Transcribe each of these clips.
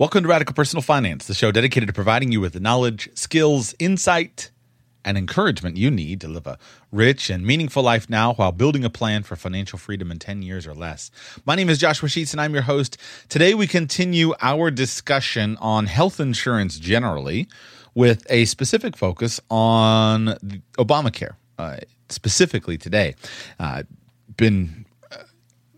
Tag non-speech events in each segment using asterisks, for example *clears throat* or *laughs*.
Welcome to Radical Personal Finance, the show dedicated to providing you with the knowledge, skills, insight, and encouragement you need to live a rich and meaningful life now while building a plan for financial freedom in 10 years or less. My name is Joshua Sheets and I'm your host. Today we continue our discussion on health insurance generally with a specific focus on Obamacare. Uh, specifically today, uh, been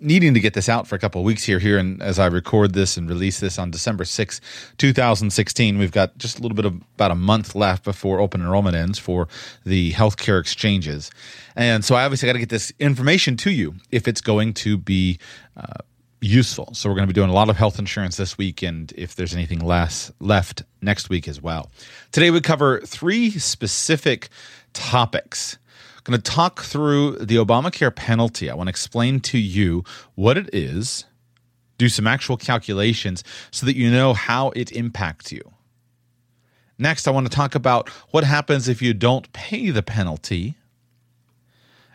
needing to get this out for a couple of weeks here here and as I record this and release this on December 6, 2016, we've got just a little bit of about a month left before open enrollment ends for the healthcare exchanges. And so I obviously got to get this information to you if it's going to be uh, useful. So we're going to be doing a lot of health insurance this week and if there's anything less left next week as well. Today we cover three specific topics going to talk through the Obamacare penalty. I want to explain to you what it is, do some actual calculations so that you know how it impacts you. Next, I want to talk about what happens if you don't pay the penalty.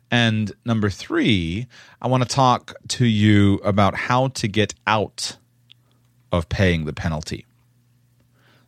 And number three, I want to talk to you about how to get out of paying the penalty.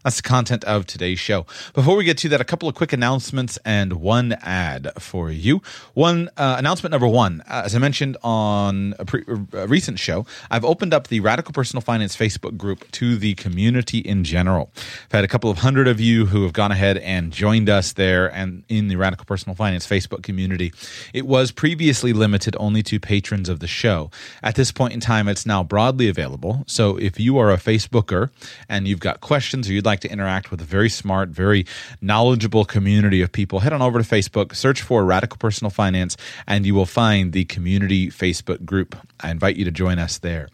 That's the content of today's show. Before we get to that, a couple of quick announcements and one ad for you. One uh, announcement number one, uh, as I mentioned on a, pre- a, recent show, I've opened up the Radical Personal Finance Facebook group to the community in general. I've had a couple of hundred of you who have gone ahead and joined us there and in the Radical Personal Finance Facebook community. It was previously limited only to patrons of the show. At this point in time, it's now broadly available. So if you are a Facebooker and you've got questions or you'd like to interact with a very smart, very knowledgeable community of people, head on over to Facebook, search for Radical Personal Finance, and you will find the community Facebook group. I invite you to join us there.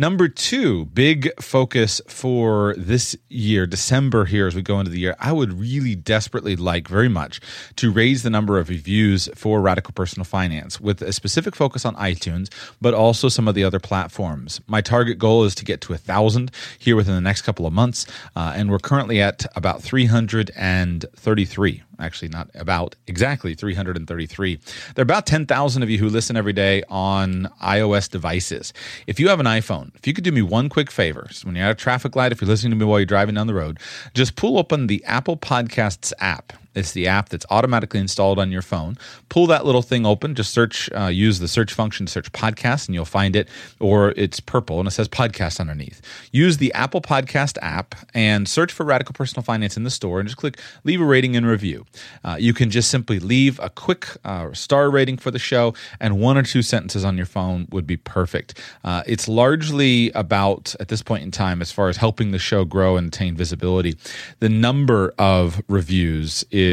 Number two, big focus for this year, December here as we go into the year. I would really desperately like very much to raise the number of reviews for Radical Personal Finance with a specific focus on iTunes, but also some of the other platforms. My target goal is to get to a thousand here within the next couple of months, uh, and we're currently at about 333 actually not about exactly 333 there are about 10,000 of you who listen every day on iOS devices. If you have an iPhone if you could do me one quick favor so when you're at a traffic light if you're listening to me while you're driving down the road just pull open the Apple Podcasts app it's the app that's automatically installed on your phone. Pull that little thing open. Just search, uh, use the search function search podcast, and you'll find it. Or it's purple and it says podcast underneath. Use the Apple Podcast app and search for Radical Personal Finance in the store, and just click leave a rating and review. Uh, you can just simply leave a quick uh, star rating for the show, and one or two sentences on your phone would be perfect. Uh, it's largely about at this point in time, as far as helping the show grow and attain visibility, the number of reviews is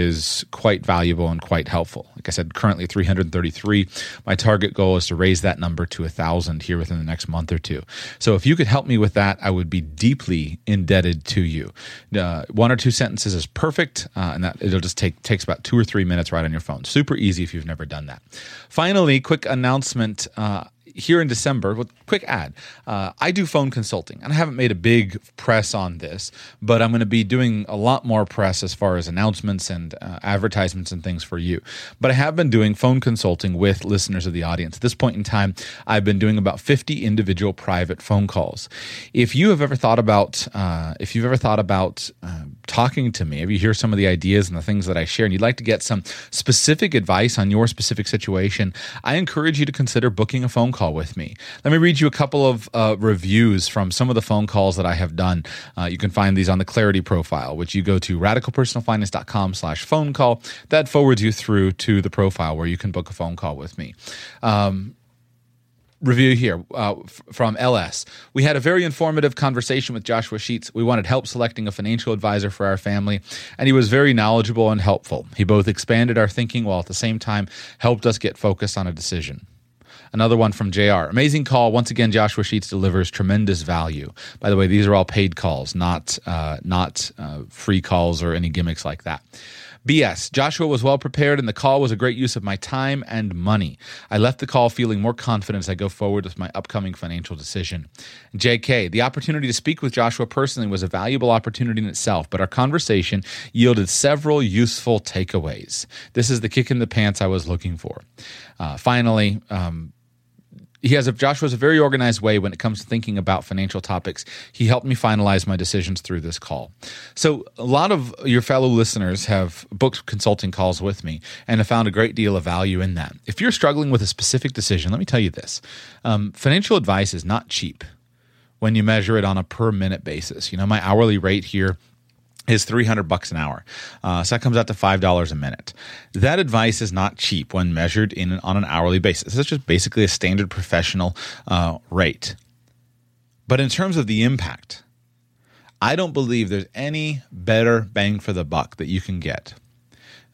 quite valuable and quite helpful. Like I said, currently 333. My target goal is to raise that number to 1,000 here within the next month or two. So if you could help me with that, I would be deeply indebted to you. Uh, one or two sentences is perfect, uh, and that it'll just take takes about two or three minutes right on your phone. Super easy if you've never done that. Finally, quick announcement. Uh, here in December, with quick ad, uh, I do phone consulting, and I haven't made a big press on this, but I'm going to be doing a lot more press as far as announcements and uh, advertisements and things for you. But I have been doing phone consulting with listeners of the audience. At this point in time, I've been doing about 50 individual private phone calls. If you have ever thought about, uh, if you've ever thought about uh, talking to me, if you hear some of the ideas and the things that I share, and you'd like to get some specific advice on your specific situation, I encourage you to consider booking a phone call call with me. Let me read you a couple of uh, reviews from some of the phone calls that I have done. Uh, you can find these on the Clarity profile, which you go to radicalpersonalfinance.com slash phone call. That forwards you through to the profile where you can book a phone call with me. Um, review here uh, f- from LS. We had a very informative conversation with Joshua Sheets. We wanted help selecting a financial advisor for our family, and he was very knowledgeable and helpful. He both expanded our thinking while at the same time helped us get focused on a decision. Another one from JR. Amazing call. Once again, Joshua Sheets delivers tremendous value. By the way, these are all paid calls, not uh, not uh, free calls or any gimmicks like that. BS. Joshua was well prepared, and the call was a great use of my time and money. I left the call feeling more confident as I go forward with my upcoming financial decision. JK. The opportunity to speak with Joshua personally was a valuable opportunity in itself, but our conversation yielded several useful takeaways. This is the kick in the pants I was looking for. Uh, finally, um, he has a Joshua has a very organized way when it comes to thinking about financial topics. He helped me finalize my decisions through this call. So a lot of your fellow listeners have booked consulting calls with me and have found a great deal of value in that. If you're struggling with a specific decision, let me tell you this: um, financial advice is not cheap when you measure it on a per minute basis. You know, my hourly rate here is 300 bucks an hour. Uh, so that comes out to $5 a minute. That advice is not cheap when measured in on an hourly basis. It's just basically a standard professional uh, rate. But in terms of the impact, I don't believe there's any better bang for the buck that you can get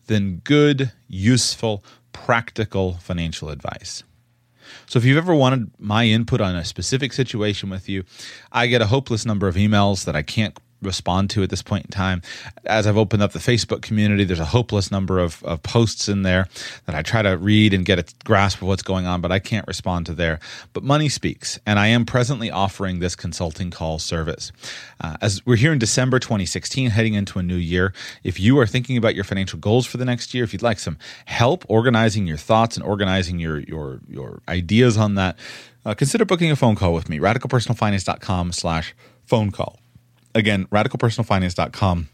than good, useful, practical financial advice. So if you've ever wanted my input on a specific situation with you, I get a hopeless number of emails that I can't respond to at this point in time. As I've opened up the Facebook community, there's a hopeless number of, of posts in there that I try to read and get a grasp of what's going on, but I can't respond to there. But money speaks, and I am presently offering this consulting call service. Uh, as we're here in December 2016, heading into a new year, if you are thinking about your financial goals for the next year, if you'd like some help organizing your thoughts and organizing your your your ideas on that, uh, consider booking a phone call with me. RadicalPersonalFinance.com slash phone call. Again, radicalpersonalfinance.com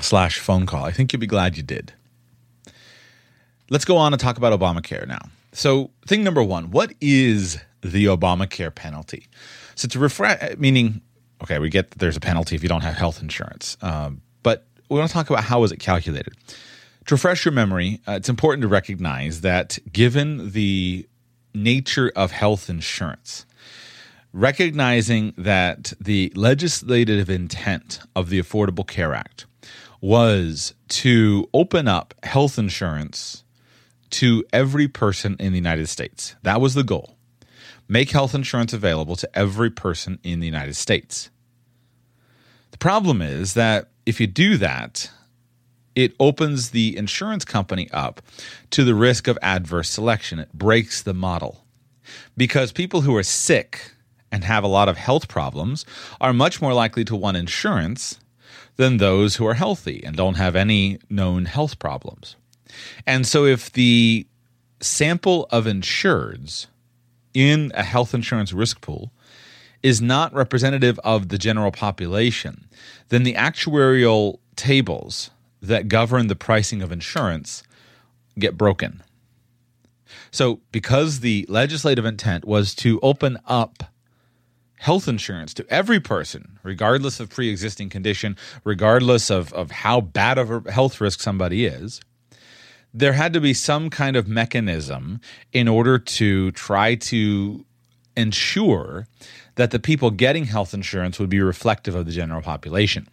slash phone call. I think you'll be glad you did. Let's go on and talk about Obamacare now. So, thing number one, what is the Obamacare penalty? So, to refresh, meaning, okay, we get that there's a penalty if you don't have health insurance, um, but we want to talk about how is it calculated. To refresh your memory, uh, it's important to recognize that given the nature of health insurance, recognizing that the legislative intent of the Affordable Care Act was to open up health insurance to every person in the United States. That was the goal. Make health insurance available to every person in the United States. The problem is that if you do that, it opens the insurance company up to the risk of adverse selection. It breaks the model. Because people who are sick and have a lot of health problems are much more likely to want insurance than those who are healthy and don't have any known health problems. And so if the sample of insureds in a health insurance risk pool is not representative of the general population, then the actuarial tables that govern the pricing of insurance get broken. So, because the legislative intent was to open up health insurance to every person, regardless of pre existing condition, regardless of, of how bad of a health risk somebody is, there had to be some kind of mechanism in order to try to ensure that the people getting health insurance would be reflective of the general population.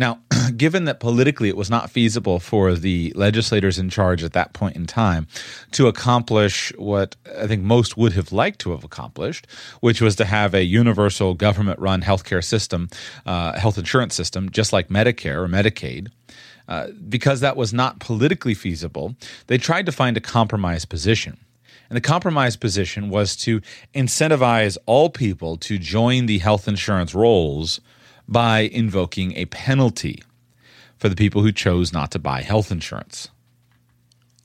Now, *clears throat* given that politically it was not feasible for the legislators in charge at that point in time to accomplish what I think most would have liked to have accomplished, which was to have a universal government run healthcare system, uh, health insurance system, just like Medicare or Medicaid. Uh, because that was not politically feasible, they tried to find a compromise position. And the compromise position was to incentivize all people to join the health insurance rolls by invoking a penalty for the people who chose not to buy health insurance.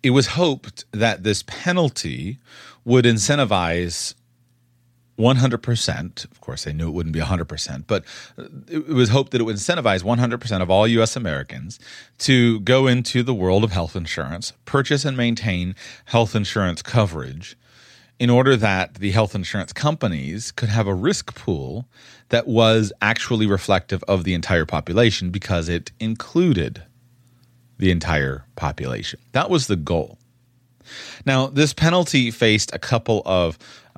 It was hoped that this penalty would incentivize 100%. Of course, they knew it wouldn't be 100%, but it was hoped that it would incentivize 100% of all U.S. Americans to go into the world of health insurance, purchase and maintain health insurance coverage in order that the health insurance companies could have a risk pool that was actually reflective of the entire population because it included the entire population. That was the goal. Now, this penalty faced a couple of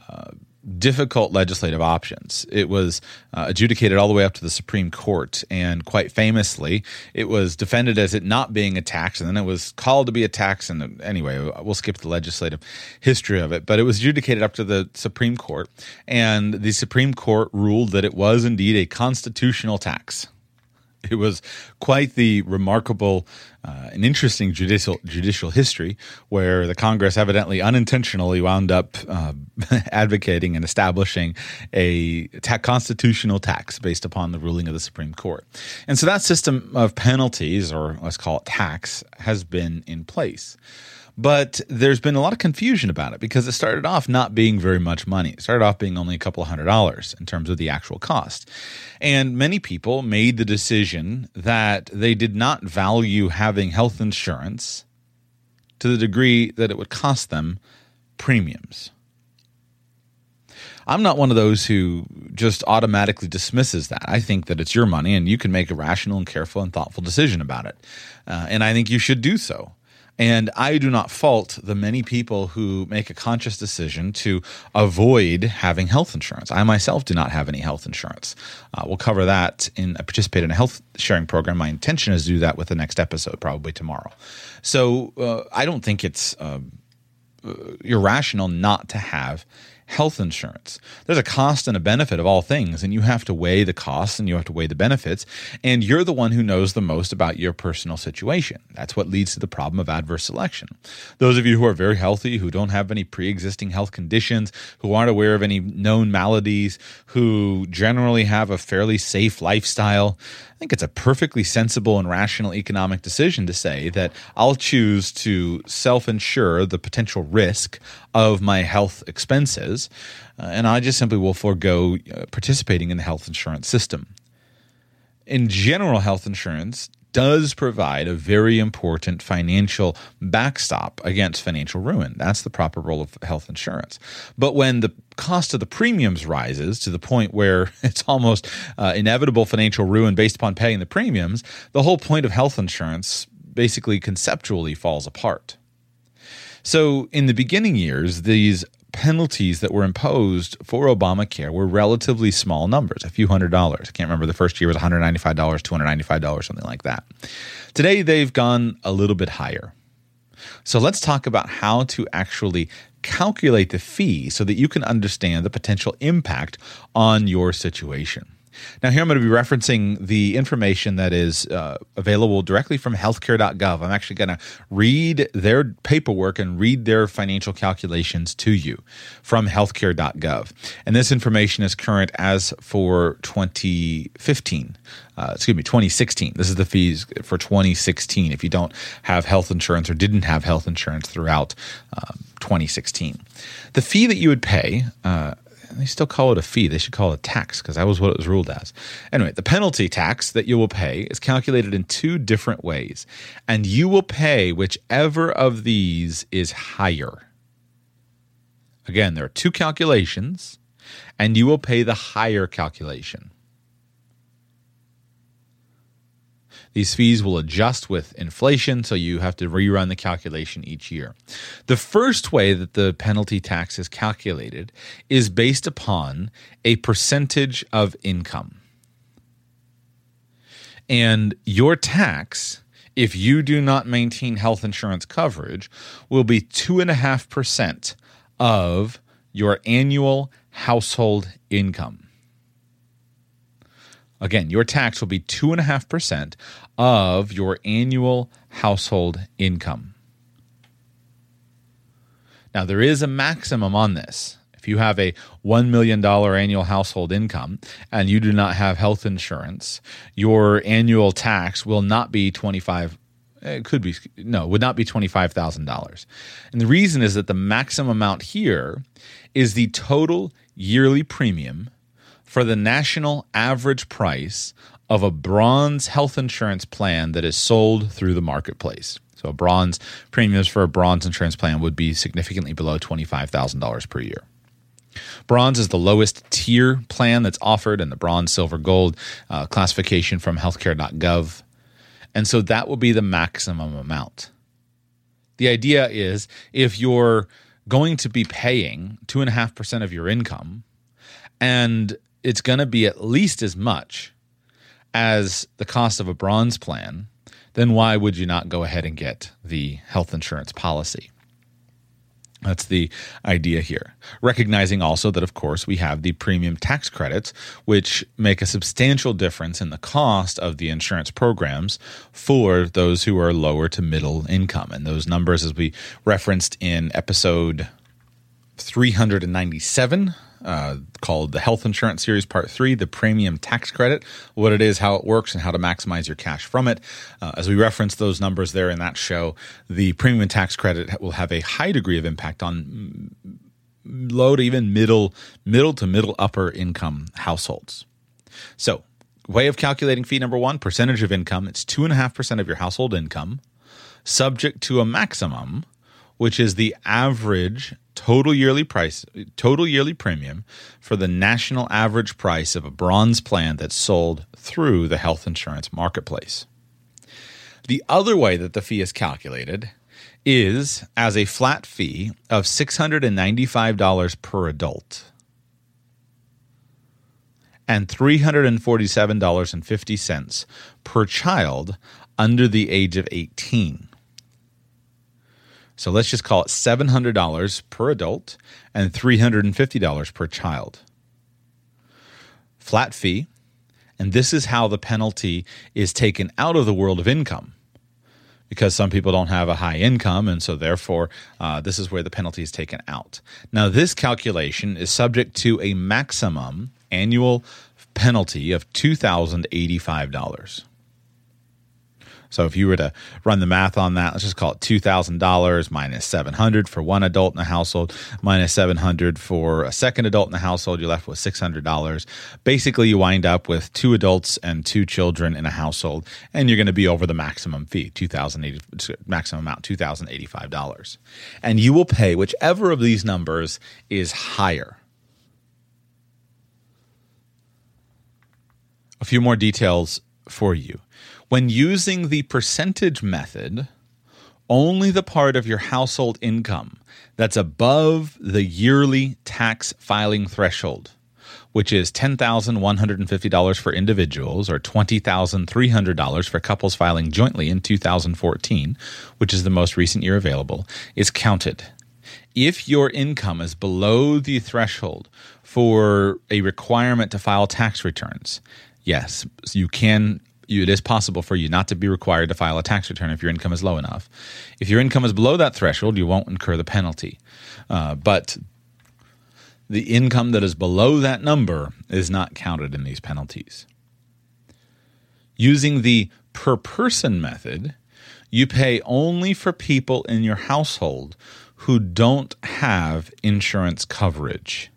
uh, difficult legislative options. It was uh, adjudicated all the way up to the Supreme Court, and quite famously, it was defended as it not being a tax, and then it was called to be a tax. And anyway, we'll skip the legislative history of it, but it was adjudicated up to the Supreme Court, and the Supreme Court ruled that it was indeed a constitutional tax. It was quite the remarkable uh, and interesting judicial judicial history where the Congress evidently unintentionally wound up uh, *laughs* advocating and establishing a ta- constitutional tax based upon the ruling of the Supreme Court. And so that system of penalties, or let's call it tax, has been in place. But there's been a lot of confusion about it because it started off not being very much money. It started off being only a couple of hundred dollars in terms of the actual cost. And many people made the decision that they did not value having health insurance to the degree that it would cost them premiums. I'm not one of those who just automatically dismisses that. I think that it's your money and you can make a rational and careful and thoughtful decision about it. Uh, and I think you should do so. And I do not fault the many people who make a conscious decision to avoid having health insurance. I myself do not have any health insurance. Uh, we'll cover that in I participate in a health sharing program. My intention is to do that with the next episode, probably tomorrow. So uh, I don't think it's uh, irrational not to have health insurance. There's a cost and a benefit of all things, and you have to weigh the costs and you have to weigh the benefits. And you're the one who knows the most about your personal situation. That's what leads to the problem of adverse selection. Those of you who are very healthy, who don't have any pre existing health conditions, who aren't aware of any known maladies, who generally have a fairly safe lifestyle, I think it's a perfectly sensible and rational economic decision to say that I'll choose to self insure the potential risk of my health expenses, uh, and I just simply will forego uh, participating in the health insurance system. In general, health insurance does provide a very important financial backstop against financial ruin. That's the proper role of health insurance. But when the cost of the premiums rises to the point where *laughs* it's almost uh, inevitable financial ruin based upon paying the premiums, the whole point of health insurance basically conceptually falls apart. So, in the beginning years, these penalties that were imposed for Obamacare were relatively small numbers, a few hundred dollars. I can't remember the first year was $195, $295, something like that. Today they've gone a little bit higher. So let's talk about how to actually calculate the fee so that you can understand the potential impact on your situation. Now, here I'm going to be referencing the information that is uh, available directly from healthcare.gov. I'm actually going to read their paperwork and read their financial calculations to you from healthcare.gov. And this information is current as for 2015. Uh, excuse me, 2016. This is the fees for 2016 if you don't have health insurance or didn't have health insurance throughout uh, 2016. The fee that you would pay uh, they still call it a fee. They should call it a tax because that was what it was ruled as. Anyway, the penalty tax that you will pay is calculated in two different ways, and you will pay whichever of these is higher. Again, there are two calculations, and you will pay the higher calculation. These fees will adjust with inflation, so you have to rerun the calculation each year. The first way that the penalty tax is calculated is based upon a percentage of income. And your tax, if you do not maintain health insurance coverage, will be 2.5% of your annual household income. Again, your tax will be 2.5% of your annual household income. Now, there is a maximum on this. If you have a $1 million annual household income and you do not have health insurance, your annual tax will not be 25 it could be no would not be $25000 and the reason is that the maximum amount here is the total yearly premium for the national average price of a bronze health insurance plan that is sold through the marketplace. So, a bronze premiums for a bronze insurance plan would be significantly below $25,000 per year. Bronze is the lowest tier plan that's offered in the bronze, silver, gold uh, classification from healthcare.gov. And so that will be the maximum amount. The idea is if you're going to be paying 2.5% of your income, and it's going to be at least as much as the cost of a bronze plan, then why would you not go ahead and get the health insurance policy? That's the idea here. Recognizing also that, of course, we have the premium tax credits, which make a substantial difference in the cost of the insurance programs for those who are lower to middle income. And those numbers, as we referenced in episode 397 uh, called the Health Insurance Series Part 3, the Premium Tax Credit, what it is, how it works, and how to maximize your cash from it. Uh, as we reference those numbers there in that show, the Premium Tax Credit will have a high degree of impact on low to even middle, middle to middle upper income households. So, way of calculating fee number one percentage of income, it's 2.5% of your household income, subject to a maximum, which is the average total yearly price total yearly premium for the national average price of a bronze plan that's sold through the health insurance marketplace. The other way that the fee is calculated is as a flat fee of $695 per adult and $347.50 per child under the age of 18. So let's just call it $700 per adult and $350 per child. Flat fee. And this is how the penalty is taken out of the world of income because some people don't have a high income, and so therefore, uh, this is where the penalty is taken out. Now, this calculation is subject to a maximum annual penalty of $2,085. So if you were to run the math on that, let's just call it two thousand dollars minus seven hundred for one adult in the household, minus seven hundred for a second adult in the household. You're left with six hundred dollars. Basically, you wind up with two adults and two children in a household, and you're going to be over the maximum fee, two thousand eighty maximum amount, two thousand eighty five dollars, and you will pay whichever of these numbers is higher. A few more details for you. When using the percentage method, only the part of your household income that's above the yearly tax filing threshold, which is $10,150 for individuals or $20,300 for couples filing jointly in 2014, which is the most recent year available, is counted. If your income is below the threshold for a requirement to file tax returns, yes, you can you, it is possible for you not to be required to file a tax return if your income is low enough. If your income is below that threshold, you won't incur the penalty. Uh, but the income that is below that number is not counted in these penalties. Using the per person method, you pay only for people in your household who don't have insurance coverage.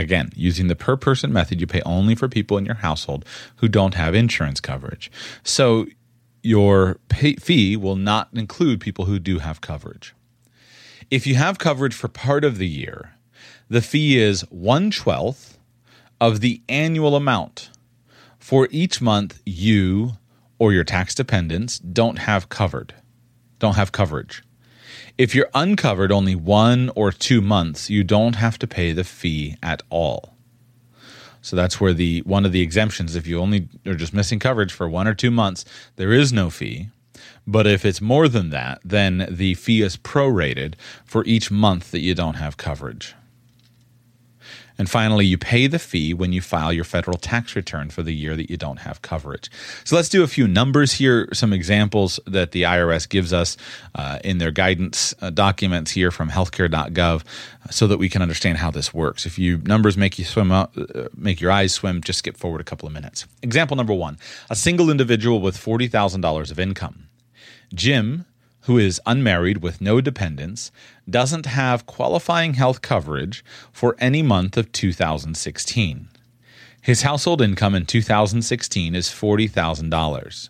Again, using the per person method, you pay only for people in your household who don't have insurance coverage. So your fee will not include people who do have coverage. If you have coverage for part of the year, the fee is one twelfth of the annual amount for each month you or your tax dependents don't have covered, don't have coverage. If you're uncovered only one or two months, you don't have to pay the fee at all. So that's where the one of the exemptions, if you only are just missing coverage for one or two months, there is no fee. But if it's more than that, then the fee is prorated for each month that you don't have coverage. And finally, you pay the fee when you file your federal tax return for the year that you don't have coverage. So let's do a few numbers here, some examples that the IRS gives us uh, in their guidance uh, documents here from healthcare.gov so that we can understand how this works. If you numbers make you swim up, uh, make your eyes swim, just skip forward a couple of minutes. Example number one a single individual with $40,000 of income. Jim who is unmarried with no dependents, doesn't have qualifying health coverage for any month of 2016. His household income in 2016 is $40,000.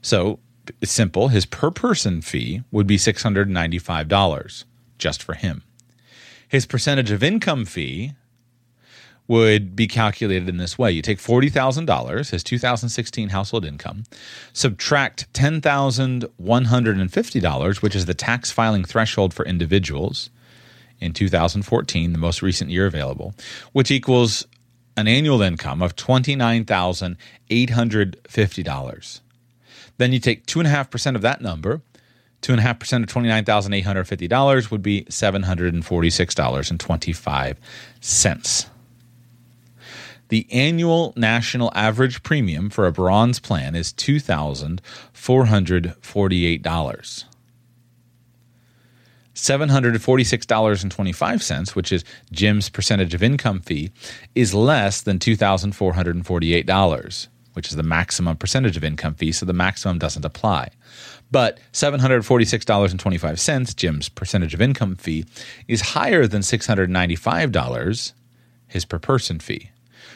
So, it's simple. His per person fee would be $695 just for him. His percentage of income fee would be calculated in this way. You take $40,000, his 2016 household income, subtract $10,150, which is the tax filing threshold for individuals in 2014, the most recent year available, which equals an annual income of $29,850. Then you take 2.5% of that number. 2.5% of $29,850 would be $746.25. The annual national average premium for a bronze plan is $2,448. $746.25, which is Jim's percentage of income fee, is less than $2,448, which is the maximum percentage of income fee, so the maximum doesn't apply. But $746.25, Jim's percentage of income fee, is higher than $695, his per person fee.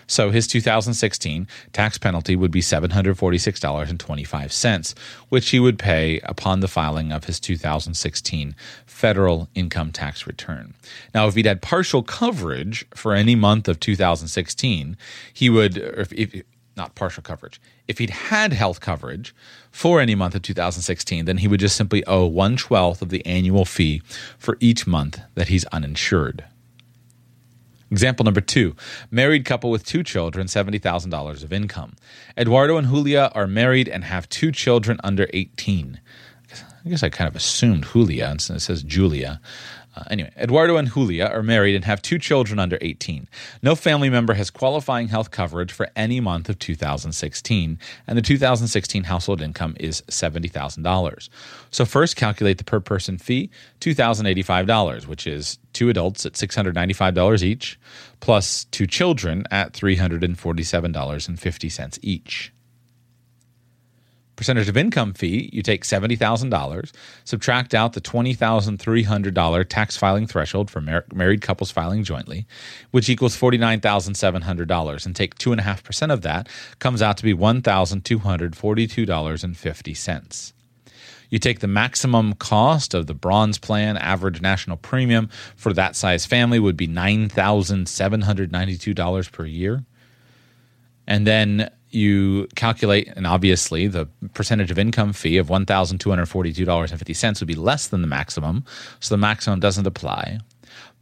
So his 2016 tax penalty would be $746.25, which he would pay upon the filing of his 2016 federal income tax return. Now, if he'd had partial coverage for any month of 2016, he would, if, if not partial coverage. If he'd had health coverage for any month of 2016, then he would just simply owe one twelfth of the annual fee for each month that he's uninsured. Example number two married couple with two children, $70,000 of income. Eduardo and Julia are married and have two children under 18. I guess I kind of assumed Julia, and it says Julia. Uh, anyway, Eduardo and Julia are married and have two children under 18. No family member has qualifying health coverage for any month of 2016, and the 2016 household income is $70,000. So, first calculate the per person fee $2,085, which is two adults at $695 each, plus two children at $347.50 each percentage of income fee, you take $70,000, subtract out the $20,300 tax filing threshold for mar- married couples filing jointly, which equals $49,700, and take 2.5% of that, comes out to be $1,242.50. You take the maximum cost of the bronze plan, average national premium for that size family would be $9,792 per year. And then you calculate, and obviously the percentage of income fee of $1,242.50 would be less than the maximum, so the maximum doesn't apply.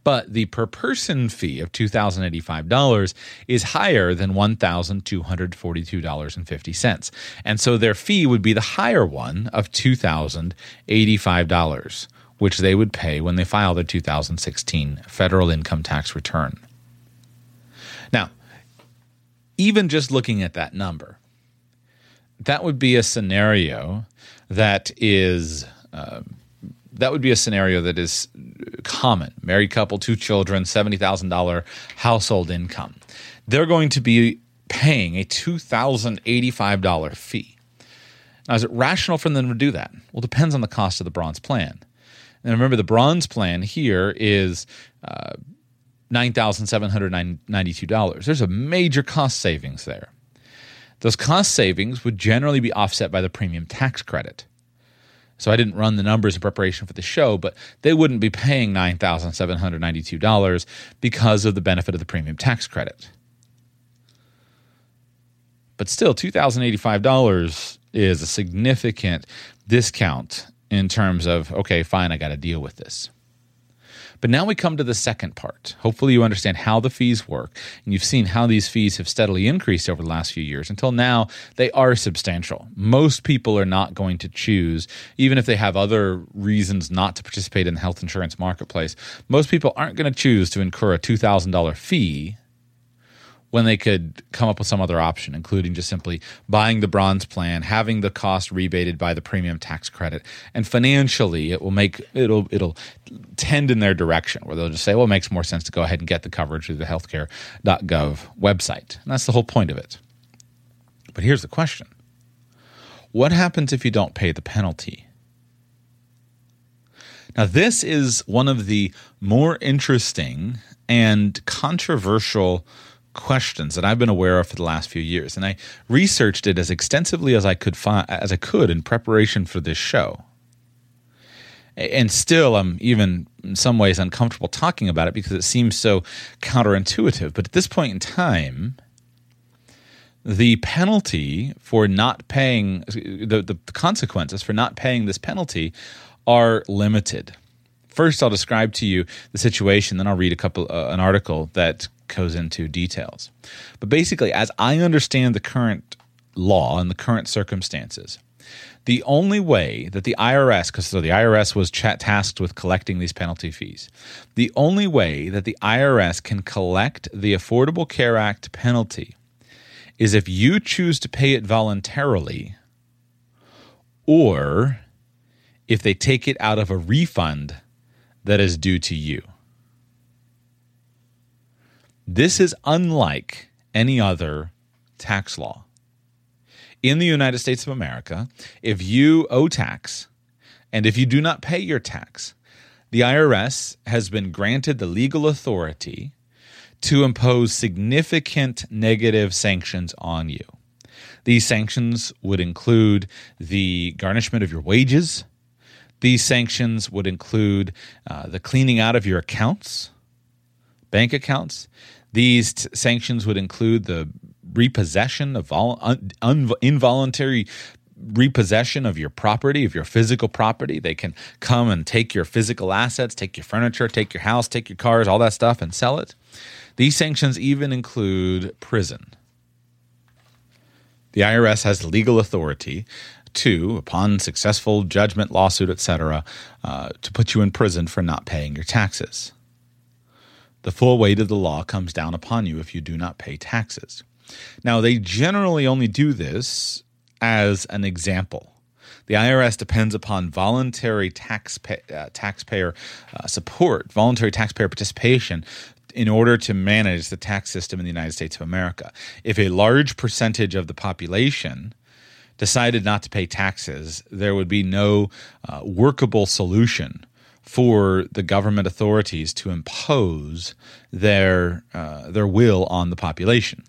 But the per person fee of $2,085 is higher than $1,242.50. And so their fee would be the higher one of $2,085, which they would pay when they file their 2016 federal income tax return. Now, even just looking at that number, that would be a scenario that is uh, that would be a scenario that is common. Married couple, two children, seventy thousand dollar household income. They're going to be paying a two thousand eighty five dollar fee. Now, is it rational for them to do that? Well, it depends on the cost of the bronze plan. And remember, the bronze plan here is uh, $9,792. There's a major cost savings there. Those cost savings would generally be offset by the premium tax credit. So I didn't run the numbers in preparation for the show, but they wouldn't be paying $9,792 because of the benefit of the premium tax credit. But still, $2,085 is a significant discount in terms of, okay, fine, I got to deal with this. But now we come to the second part. Hopefully, you understand how the fees work, and you've seen how these fees have steadily increased over the last few years. Until now, they are substantial. Most people are not going to choose, even if they have other reasons not to participate in the health insurance marketplace, most people aren't going to choose to incur a $2,000 fee when they could come up with some other option, including just simply buying the bronze plan, having the cost rebated by the premium tax credit, and financially it will make it'll it'll tend in their direction where they'll just say, well, it makes more sense to go ahead and get the coverage through the healthcare.gov website. And that's the whole point of it. But here's the question. What happens if you don't pay the penalty? Now, this is one of the more interesting and controversial questions that I've been aware of for the last few years, and I researched it as extensively as I could find, as I could in preparation for this show. And still, I'm even in some ways uncomfortable talking about it because it seems so counterintuitive. But at this point in time, the penalty for not paying the, the consequences for not paying this penalty are limited. First, I'll describe to you the situation, then I'll read a couple uh, an article that goes into details. But basically, as I understand the current law and the current circumstances, the only way that the IRS, because so the IRS was tasked with collecting these penalty fees, the only way that the IRS can collect the Affordable Care Act penalty is if you choose to pay it voluntarily or if they take it out of a refund that is due to you. This is unlike any other tax law. In the United States of America, if you owe tax and if you do not pay your tax, the IRS has been granted the legal authority to impose significant negative sanctions on you. These sanctions would include the garnishment of your wages. These sanctions would include uh, the cleaning out of your accounts, bank accounts. These t- sanctions would include the repossession of vol- un- un- involuntary repossession of your property, of your physical property. They can come and take your physical assets, take your furniture, take your house, take your cars, all that stuff, and sell it. These sanctions even include prison. The IRS has legal authority to, upon successful judgment, lawsuit, etc., uh, to put you in prison for not paying your taxes. The full weight of the law comes down upon you if you do not pay taxes. Now, they generally only do this as an example. The IRS depends upon voluntary uh, taxpayer uh, support, voluntary taxpayer participation in order to manage the tax system in the United States of America. If a large percentage of the population decided not to pay taxes, there would be no uh, workable solution for the government authorities to impose their uh, their will on the population.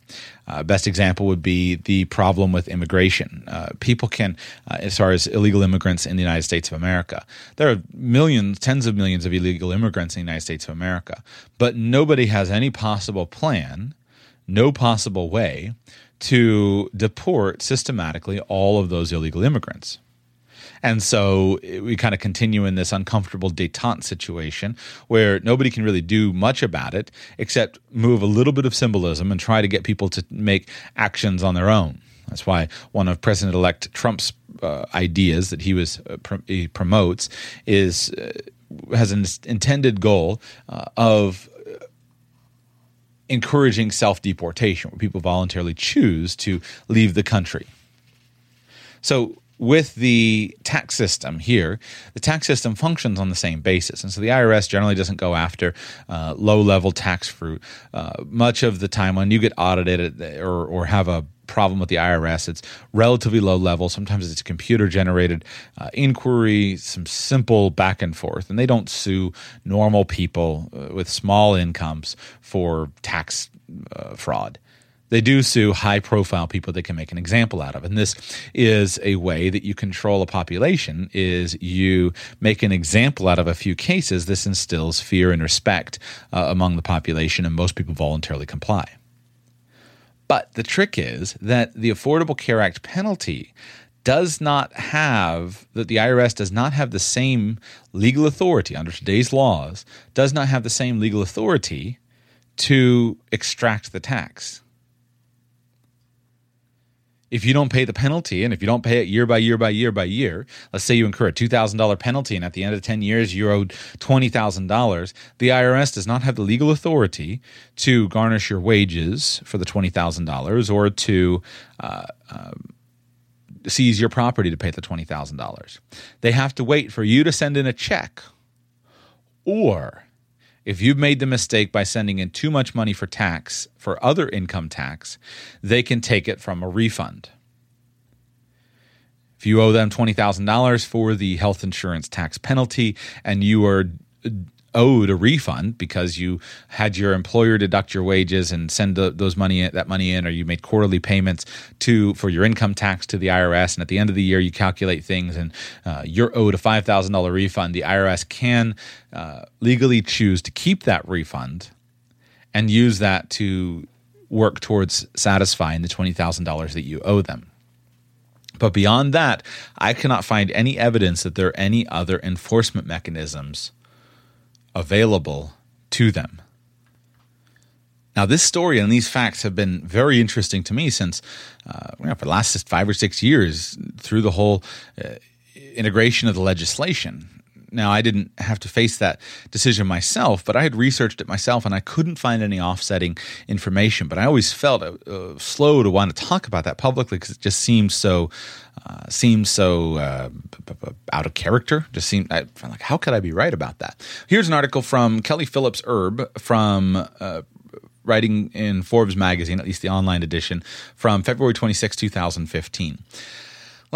Uh, best example would be the problem with immigration. Uh, people can, uh, as far as illegal immigrants in the United States of America, there are millions, tens of millions of illegal immigrants in the United States of America, but nobody has any possible plan, no possible way to deport systematically all of those illegal immigrants. And so we kind of continue in this uncomfortable detente situation where nobody can really do much about it except move a little bit of symbolism and try to get people to make actions on their own. That's why one of President elect Trump's uh, ideas that he was uh, pr- he promotes is uh, has an intended goal uh, of encouraging self deportation, where people voluntarily choose to leave the country. So with the tax system here, the tax system functions on the same basis. And so the IRS generally doesn't go after uh, low level tax fruit. Uh, much of the time when you get audited or, or have a problem with the IRS, it's relatively low level. Sometimes it's computer generated uh, inquiry, some simple back and forth. And they don't sue normal people uh, with small incomes for tax uh, fraud they do sue high profile people they can make an example out of. And this is a way that you control a population is you make an example out of a few cases. This instills fear and respect uh, among the population and most people voluntarily comply. But the trick is that the affordable care act penalty does not have that the IRS does not have the same legal authority under today's laws does not have the same legal authority to extract the tax if you don't pay the penalty and if you don't pay it year by year by year by year, let's say you incur a $2,000 penalty and at the end of 10 years you owed $20,000, the IRS does not have the legal authority to garnish your wages for the $20,000 or to uh, uh, seize your property to pay the $20,000. They have to wait for you to send in a check or if you've made the mistake by sending in too much money for tax, for other income tax, they can take it from a refund. If you owe them $20,000 for the health insurance tax penalty and you are owed a refund because you had your employer deduct your wages and send the, those money that money in, or you made quarterly payments to for your income tax to the IRS, and at the end of the year you calculate things and uh, you're owed a five thousand dollar refund. The IRS can uh, legally choose to keep that refund and use that to work towards satisfying the twenty thousand dollars that you owe them. But beyond that, I cannot find any evidence that there are any other enforcement mechanisms available to them. Now, this story and these facts have been very interesting to me since uh, you know, for the last five or six years through the whole uh, integration of the legislation. Now, I didn't have to face that decision myself, but I had researched it myself and I couldn't find any offsetting information. But I always felt uh, slow to want to talk about that publicly because it just seemed so uh, seemed so uh, out of character. Just seemed I like how could I be right about that? Here's an article from Kelly Phillips Erb from. Uh, writing in Forbes magazine, at least the online edition, from February 26, 2015.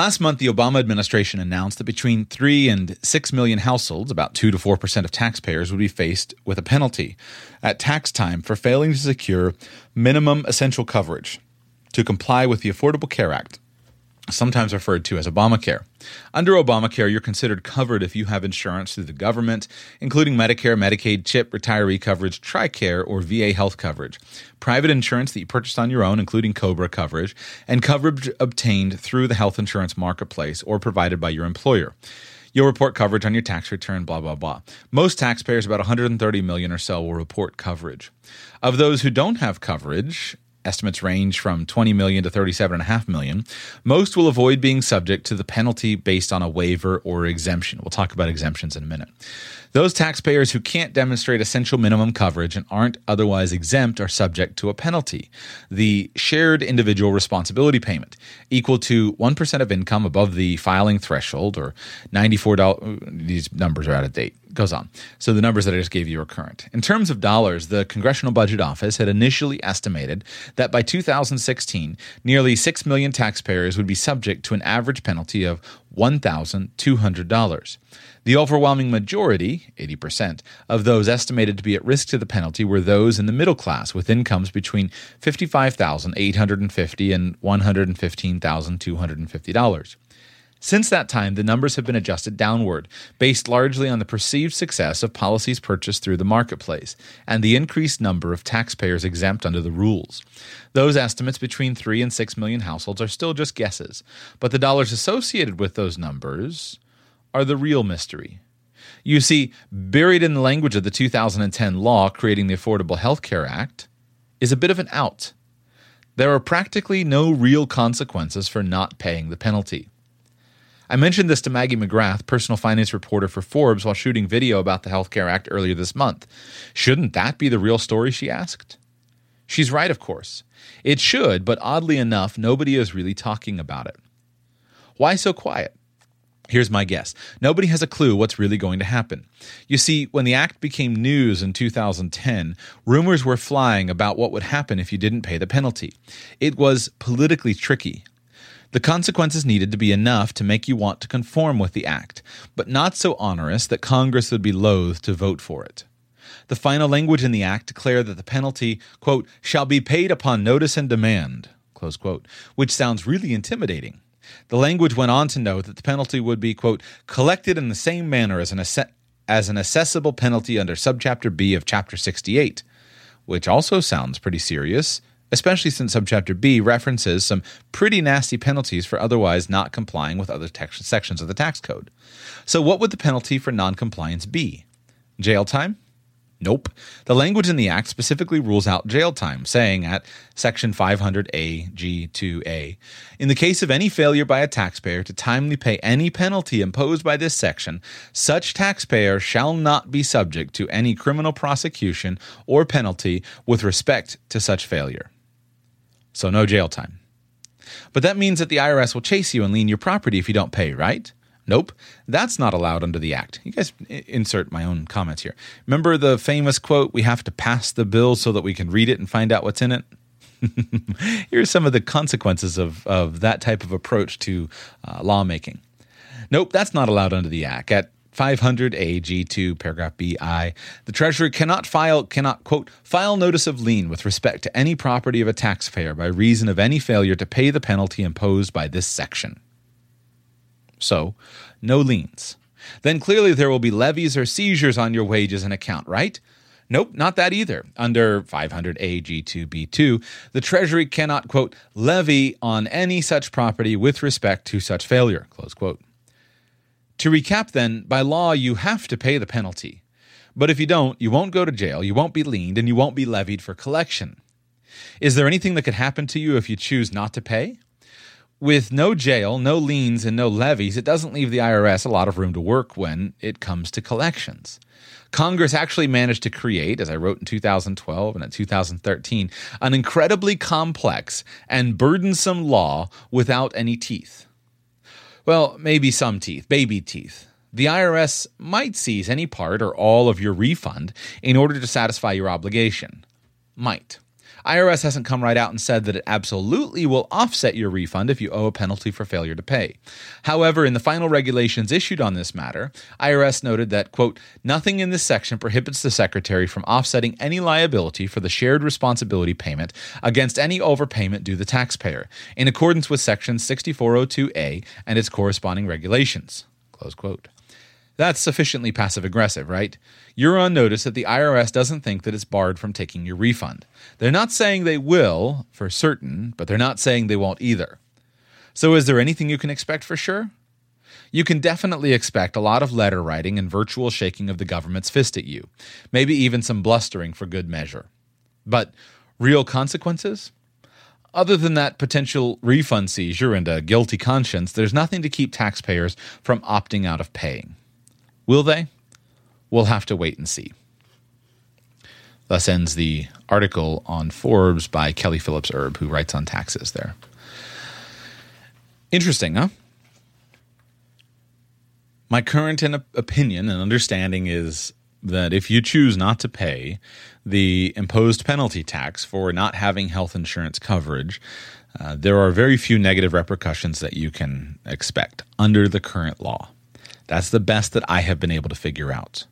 Last month, the Obama administration announced that between 3 and 6 million households, about 2 to 4% of taxpayers, would be faced with a penalty at tax time for failing to secure minimum essential coverage to comply with the Affordable Care Act sometimes referred to as Obamacare. Under Obamacare, you're considered covered if you have insurance through the government, including Medicare, Medicaid, CHIP, retiree coverage, TRICARE, or VA health coverage, private insurance that you purchased on your own, including COBRA coverage, and coverage obtained through the health insurance marketplace or provided by your employer. You'll report coverage on your tax return, blah, blah, blah. Most taxpayers, about 130 million or so, will report coverage. Of those who don't have coverage, estimates range from 20 million to 37.5 million, most will avoid being subject to the penalty based on a waiver or exemption. We'll talk about exemptions in a minute. Those taxpayers who can't demonstrate essential minimum coverage and aren't otherwise exempt are subject to a penalty. The shared individual responsibility payment, equal to 1% of income above the filing threshold, or $94. These numbers are out of date. Goes on. So the numbers that I just gave you are current. In terms of dollars, the Congressional Budget Office had initially estimated that by 2016, nearly 6 million taxpayers would be subject to an average penalty of $1,200. The overwhelming majority, 80%, of those estimated to be at risk to the penalty were those in the middle class with incomes between 55,850 and $115,250. Since that time, the numbers have been adjusted downward, based largely on the perceived success of policies purchased through the marketplace and the increased number of taxpayers exempt under the rules. Those estimates between 3 and 6 million households are still just guesses, but the dollars associated with those numbers are the real mystery. You see, buried in the language of the 2010 law creating the Affordable Health Care Act is a bit of an out. There are practically no real consequences for not paying the penalty. I mentioned this to Maggie McGrath, personal finance reporter for Forbes, while shooting video about the Health Care Act earlier this month. Shouldn't that be the real story? She asked. She's right, of course. It should, but oddly enough, nobody is really talking about it. Why so quiet? Here's my guess. Nobody has a clue what's really going to happen. You see, when the act became news in 2010, rumors were flying about what would happen if you didn't pay the penalty. It was politically tricky. The consequences needed to be enough to make you want to conform with the act, but not so onerous that Congress would be loath to vote for it. The final language in the act declared that the penalty, quote, shall be paid upon notice and demand, close quote, which sounds really intimidating. The language went on to note that the penalty would be, quote, collected in the same manner as an, ass- as an assessable penalty under subchapter B of chapter 68, which also sounds pretty serious especially since subchapter B references some pretty nasty penalties for otherwise not complying with other sections of the tax code. So, what would the penalty for noncompliance be? Jail time? Nope. The language in the Act specifically rules out jail time, saying at Section 500A G2A In the case of any failure by a taxpayer to timely pay any penalty imposed by this section, such taxpayer shall not be subject to any criminal prosecution or penalty with respect to such failure so no jail time. But that means that the IRS will chase you and lien your property if you don't pay, right? Nope, that's not allowed under the act. You guys insert my own comments here. Remember the famous quote, we have to pass the bill so that we can read it and find out what's in it? *laughs* Here's some of the consequences of, of that type of approach to uh, lawmaking. Nope, that's not allowed under the act. At 500 AG2 paragraph BI the treasury cannot file cannot quote file notice of lien with respect to any property of a taxpayer by reason of any failure to pay the penalty imposed by this section so no liens then clearly there will be levies or seizures on your wages and account right Nope, not that either. Under 500 AG2B2, the Treasury cannot, quote, levy on any such property with respect to such failure, close quote. To recap, then, by law, you have to pay the penalty. But if you don't, you won't go to jail, you won't be liened, and you won't be levied for collection. Is there anything that could happen to you if you choose not to pay? With no jail, no liens, and no levies, it doesn't leave the IRS a lot of room to work when it comes to collections. Congress actually managed to create, as I wrote in 2012 and in 2013, an incredibly complex and burdensome law without any teeth. Well, maybe some teeth, baby teeth. The IRS might seize any part or all of your refund in order to satisfy your obligation. Might. IRS hasn't come right out and said that it absolutely will offset your refund if you owe a penalty for failure to pay. However, in the final regulations issued on this matter, IRS noted that, quote, nothing in this section prohibits the Secretary from offsetting any liability for the shared responsibility payment against any overpayment due the taxpayer, in accordance with Section 6402A and its corresponding regulations. Close quote. That's sufficiently passive aggressive, right? You're on notice that the IRS doesn't think that it's barred from taking your refund. They're not saying they will for certain, but they're not saying they won't either. So, is there anything you can expect for sure? You can definitely expect a lot of letter writing and virtual shaking of the government's fist at you, maybe even some blustering for good measure. But real consequences? Other than that potential refund seizure and a guilty conscience, there's nothing to keep taxpayers from opting out of paying. Will they? We'll have to wait and see. Thus ends the article on Forbes by Kelly Phillips Erb, who writes on taxes there. Interesting, huh? My current opinion and understanding is that if you choose not to pay the imposed penalty tax for not having health insurance coverage, uh, there are very few negative repercussions that you can expect under the current law. That's the best that I have been able to figure out.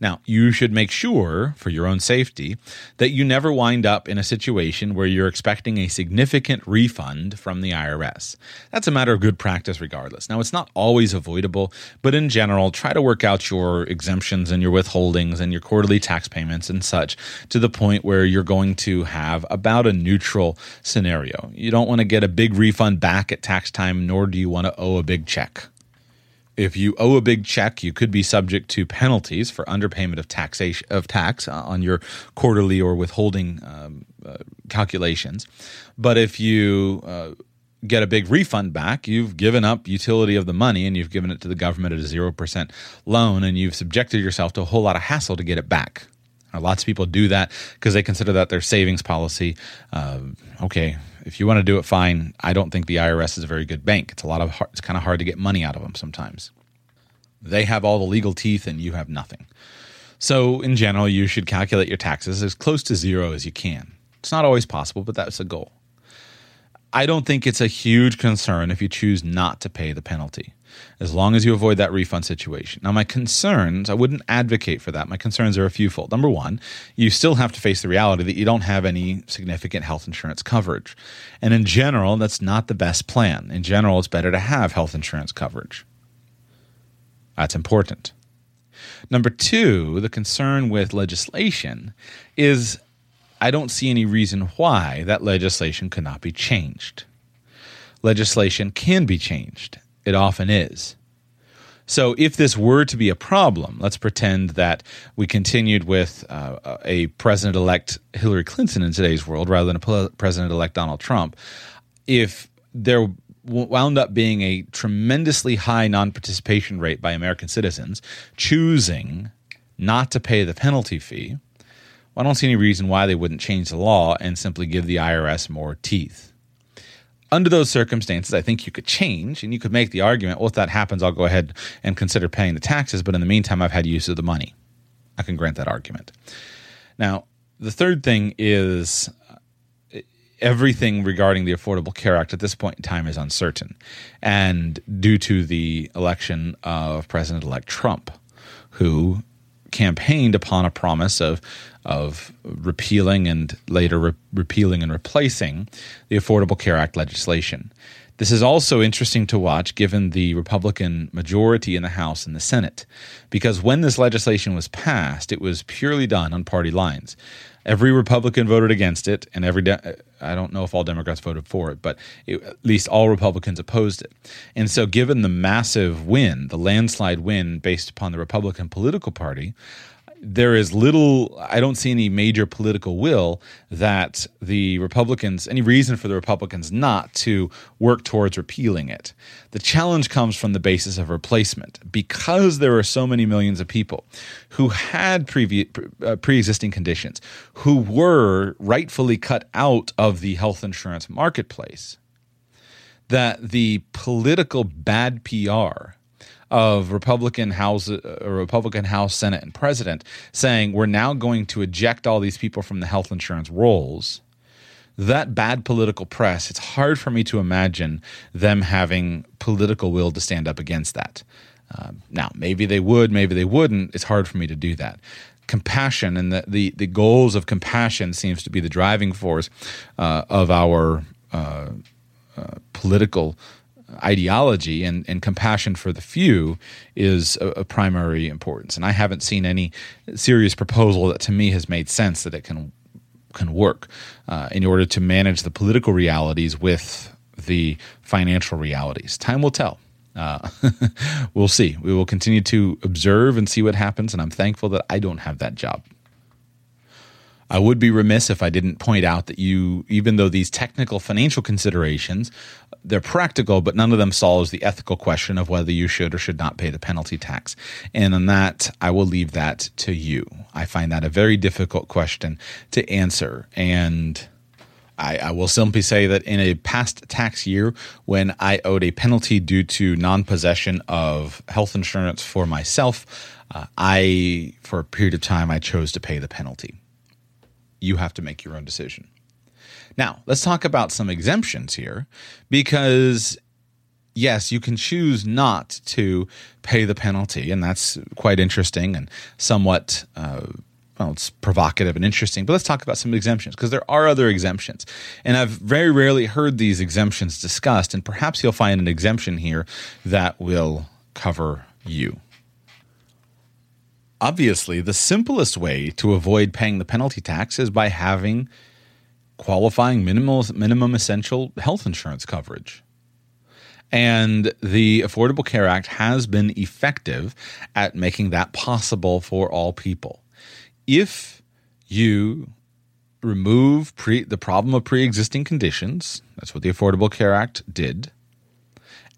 Now, you should make sure, for your own safety, that you never wind up in a situation where you're expecting a significant refund from the IRS. That's a matter of good practice, regardless. Now, it's not always avoidable, but in general, try to work out your exemptions and your withholdings and your quarterly tax payments and such to the point where you're going to have about a neutral scenario. You don't want to get a big refund back at tax time, nor do you want to owe a big check. If you owe a big check, you could be subject to penalties for underpayment of taxation of tax uh, on your quarterly or withholding um, uh, calculations. But if you uh, get a big refund back, you've given up utility of the money and you've given it to the government at a zero percent loan, and you've subjected yourself to a whole lot of hassle to get it back. Now, lots of people do that because they consider that their savings policy. Uh, okay, if you want to do it, fine. I don't think the IRS is a very good bank. It's a lot of hard, it's kind of hard to get money out of them sometimes. They have all the legal teeth, and you have nothing. So, in general, you should calculate your taxes as close to zero as you can. It's not always possible, but that's a goal. I don't think it's a huge concern if you choose not to pay the penalty, as long as you avoid that refund situation. Now, my concerns, I wouldn't advocate for that. My concerns are a fewfold. Number one, you still have to face the reality that you don't have any significant health insurance coverage. And in general, that's not the best plan. In general, it's better to have health insurance coverage. That's important. Number two, the concern with legislation is I don't see any reason why that legislation could not be changed. Legislation can be changed, it often is. So, if this were to be a problem, let's pretend that we continued with uh, a president elect Hillary Clinton in today's world rather than a president elect Donald Trump. If there wound up being a tremendously high non participation rate by American citizens choosing not to pay the penalty fee, well, I don't see any reason why they wouldn't change the law and simply give the IRS more teeth. Under those circumstances, I think you could change and you could make the argument well, if that happens, I'll go ahead and consider paying the taxes, but in the meantime, I've had use of the money. I can grant that argument. Now, the third thing is uh, everything regarding the Affordable Care Act at this point in time is uncertain. And due to the election of President elect Trump, who campaigned upon a promise of of repealing and later re- repealing and replacing the Affordable Care Act legislation. This is also interesting to watch given the Republican majority in the House and the Senate, because when this legislation was passed, it was purely done on party lines. Every Republican voted against it, and every de- I don't know if all Democrats voted for it, but it, at least all Republicans opposed it. And so, given the massive win, the landslide win based upon the Republican political party, there is little i don't see any major political will that the republicans any reason for the republicans not to work towards repealing it. The challenge comes from the basis of replacement. Because there are so many millions of people who had previous uh, pre-existing conditions who were rightfully cut out of the health insurance marketplace that the political bad pr of Republican House, uh, Republican House, Senate, and President saying we're now going to eject all these people from the health insurance rolls. That bad political press, it's hard for me to imagine them having political will to stand up against that. Uh, now, maybe they would, maybe they wouldn't. It's hard for me to do that compassion and the, the, the, goals of compassion seems to be the driving force uh, of our uh, uh, political ideology and, and compassion for the few is a, primary importance. And I haven't seen any serious proposal that to me has made sense that it can can work uh, in order to manage the political realities with the financial realities. Time will tell. Uh, *laughs* we'll see. We will continue to observe and see what happens. And I'm thankful that I don't have that job. I would be remiss if I didn't point out that you, even though these technical financial considerations, they're practical, but none of them solves the ethical question of whether you should or should not pay the penalty tax. And on that, I will leave that to you. I find that a very difficult question to answer. And I, I, will simply say that in a past tax year, when I owed a penalty due to non possession of health insurance for myself, uh, I, for a period of time, I chose to pay the penalty you have to make your own decision. Now, let's talk about some exemptions here because yes, you can choose not to pay the penalty, and that's quite interesting and somewhat. Uh, well, it's provocative and interesting, but let's talk about some exemptions because there are other exemptions. And I've very rarely heard these exemptions discussed, and perhaps you'll find an exemption here that will cover you. Obviously, the simplest way to avoid paying the penalty tax is by having qualifying minimal, minimum essential health insurance coverage. And the Affordable Care Act has been effective at making that possible for all people. If you remove pre, the problem of pre existing conditions, that's what the Affordable Care Act did.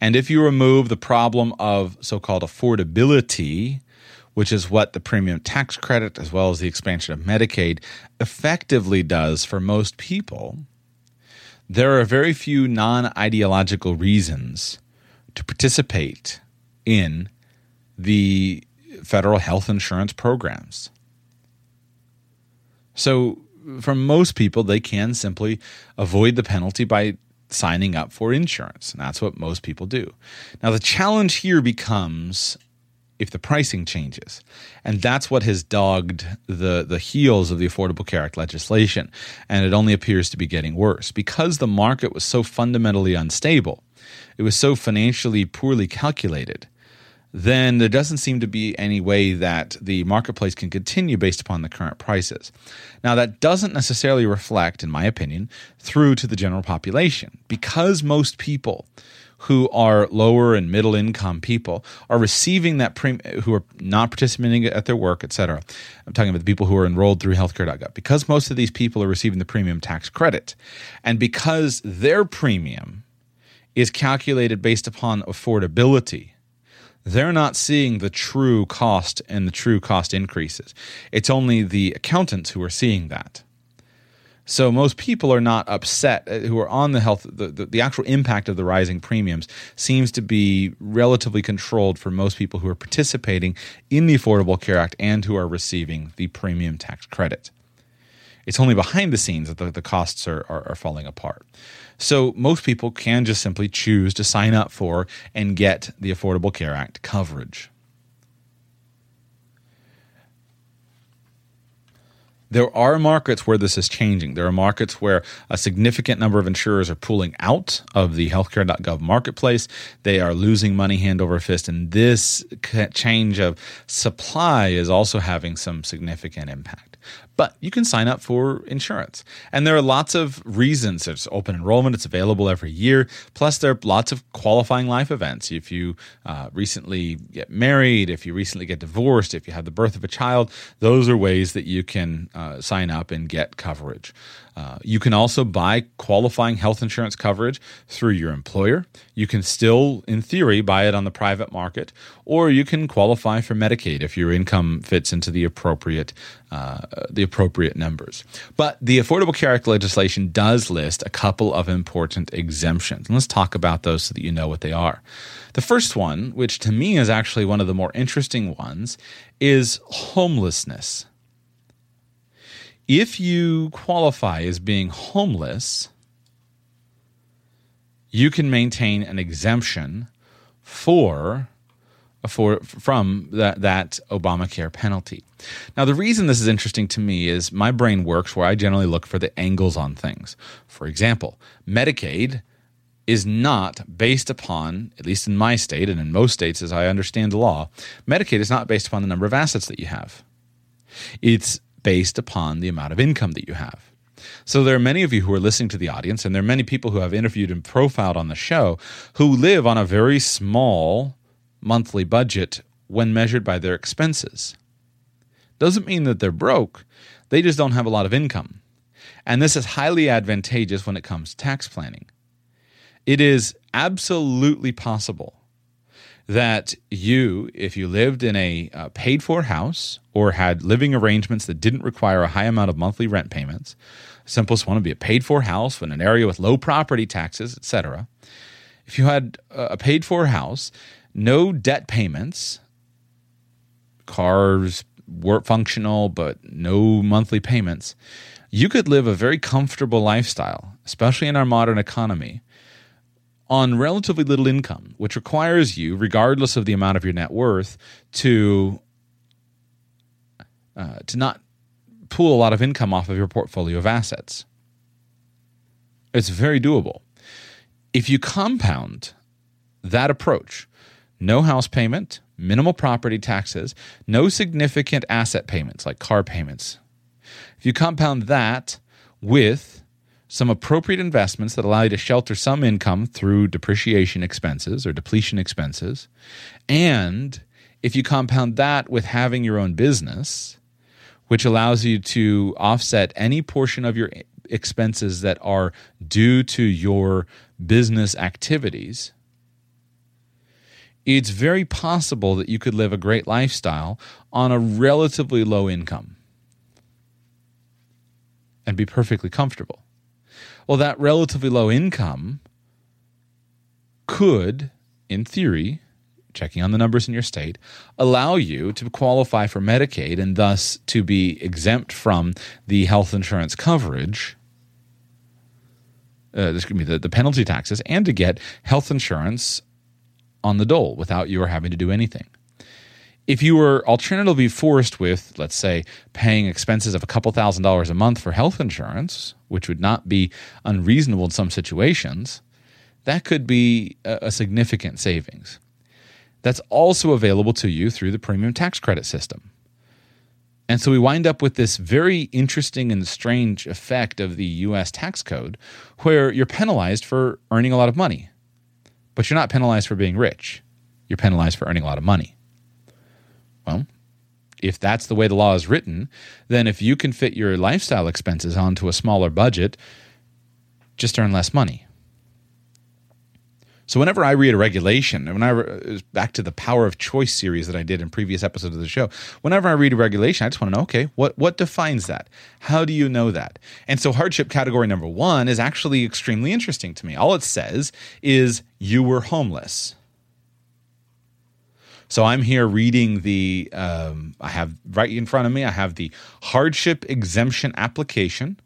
And if you remove the problem of so called affordability, which is what the premium tax credit as well as the expansion of Medicaid effectively does for most people, there are very few non ideological reasons to participate in the federal health insurance programs. So, for most people, they can simply avoid the penalty by signing up for insurance. And that's what most people do. Now, the challenge here becomes if the pricing changes. And that's what has dogged the, the heels of the Affordable Care Act legislation. And it only appears to be getting worse. Because the market was so fundamentally unstable, it was so financially poorly calculated, then there doesn't seem to be any way that the marketplace can continue based upon the current prices. Now, that doesn't necessarily reflect, in my opinion, through to the general population. Because most people who are lower and middle income people are receiving that premium, who are not participating at their work, et cetera. I'm talking about the people who are enrolled through healthcare.gov. Because most of these people are receiving the premium tax credit, and because their premium is calculated based upon affordability, they're not seeing the true cost and the true cost increases. It's only the accountants who are seeing that. So most people are not upset uh, who are on the health. The, the, the, actual impact of the rising premiums seems to be relatively controlled for most people who are participating in the Affordable Care Act and who are receiving the premium tax credit. It's only behind the scenes that the, the costs are, are, are falling apart. So most people can just simply choose to sign up for and get the Affordable Care Act coverage. There are markets where this is changing. There are markets where a significant number of insurers are pulling out of the healthcare.gov marketplace. They are losing money hand over fist. And this change of supply is also having some significant impact but you can sign up for insurance. And there are lots of reasons. There's open enrollment, it's available every year. Plus, there are lots of qualifying life events. If you uh, recently get married, if you recently get divorced, if you have the birth of a child, those are ways that you can uh, sign up and get coverage. Uh, you can also buy qualifying health insurance coverage through your employer. You can still, in theory, buy it on the private market, or you can qualify for Medicaid if your income fits into the appropriate uh, the appropriate numbers. But the Affordable Care Act legislation does list a couple of important exemptions. And let's talk about those so that you know what they are. The first one, which to me is actually one of the more interesting ones, is homelessness if you qualify as being homeless, you can maintain an exemption for for from that that Obamacare penalty. Now, the reason this is interesting to me is my brain works where I generally look for the angles on things. For example, Medicaid is not based upon, at least in my state and in most states as I understand the law, Medicaid is not based upon the number of assets that you have. It's based upon the amount of income that you have. So there are many of you who are listening to the audience, and there are many people who have interviewed and profiled on the show who live on a very small monthly budget when measured by their expenses. Doesn't mean that they're broke, they just don't have a lot of income. And this is highly advantageous when it comes to tax planning. It is absolutely possible that you, if you lived in a uh, paid for house or had living arrangements that didn't require a high amount of monthly rent payments, simplest one would be a paid for house in an area with low property taxes, etc. If you had a paid for house, no debt payments, cars, work functional, but no monthly payments, you could live a very comfortable lifestyle, especially in our modern economy on relatively little income, which requires you, regardless of the amount of your net worth, to uh, to not pull a lot of income off of your portfolio of assets. It's very doable. If you compound that approach, no house payment, minimal property taxes, no significant asset payments like car payments. If you compound that with some appropriate investments that allow you to shelter some income through depreciation expenses or depletion expenses. And if you compound that with having your own business, which allows you to offset any portion of your expenses that are due to your business activities, it's very possible that you could live a great lifestyle on a relatively low income and be perfectly comfortable. Well, that relatively low income could, in theory, checking on the numbers in your state, allow you to qualify for Medicaid and thus to be exempt from the health insurance coverage. Uh, excuse me, the, the penalty taxes, and to get health insurance on the dole without you having to do anything. If you were alternatively forced with, let's say, paying expenses of a couple thousand dollars a month for health insurance, which would not be unreasonable in some situations, that could be a significant savings. That's also available to you through the premium tax credit system. And so we wind up with this very interesting and strange effect of the US tax code where you're penalized for earning a lot of money, but you're not penalized for being rich. You're penalized for earning a lot of money. Well, if that's the way the law is written, then if you can fit your lifestyle expenses onto a smaller budget, just earn less money. So whenever I read a regulation, when I uh, back to the power of choice series that I did in previous episodes of the show, whenever I read a regulation, I just want to know, okay, what what defines that? How do you know that? And so hardship category number 1 is actually extremely interesting to me. All it says is you were homeless. So I'm here reading the, um, I have right in front of me, I have the hardship exemption application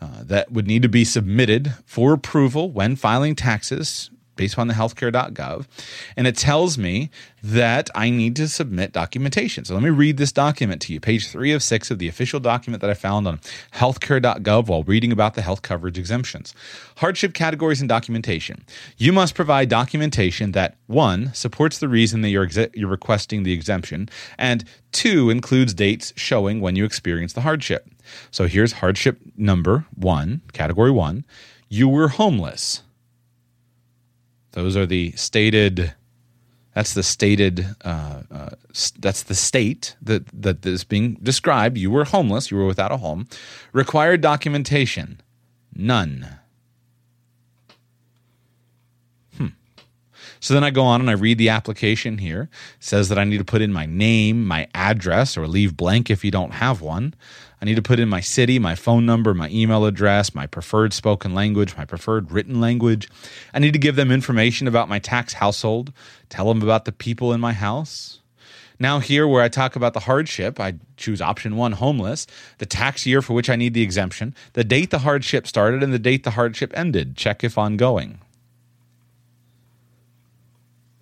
uh, that would need to be submitted for approval when filing taxes based on the healthcare.gov. And it tells me that I need to submit documentation. So let me read this document to you. Page three of six of the official document that I found on healthcare.gov while reading about the health coverage exemptions. Hardship categories and documentation. You must provide documentation that one, supports the reason that you're, exe- you're requesting the exemption, and two, includes dates showing when you experienced the hardship. So here's hardship number one, category one. You were homeless. Those are the stated. That's the stated. Uh, uh, that's the state that that is being described. You were homeless. You were without a home. Required documentation, none. Hmm. So then I go on and I read the application here. It says that I need to put in my name, my address, or leave blank if you don't have one. I need to put in my city, my phone number, my email address, my preferred spoken language, my preferred written language. I need to give them information about my tax household, tell them about the people in my house. Now, here where I talk about the hardship, I choose option one, homeless, the tax year for which I need the exemption, the date the hardship started, and the date the hardship ended. Check if ongoing.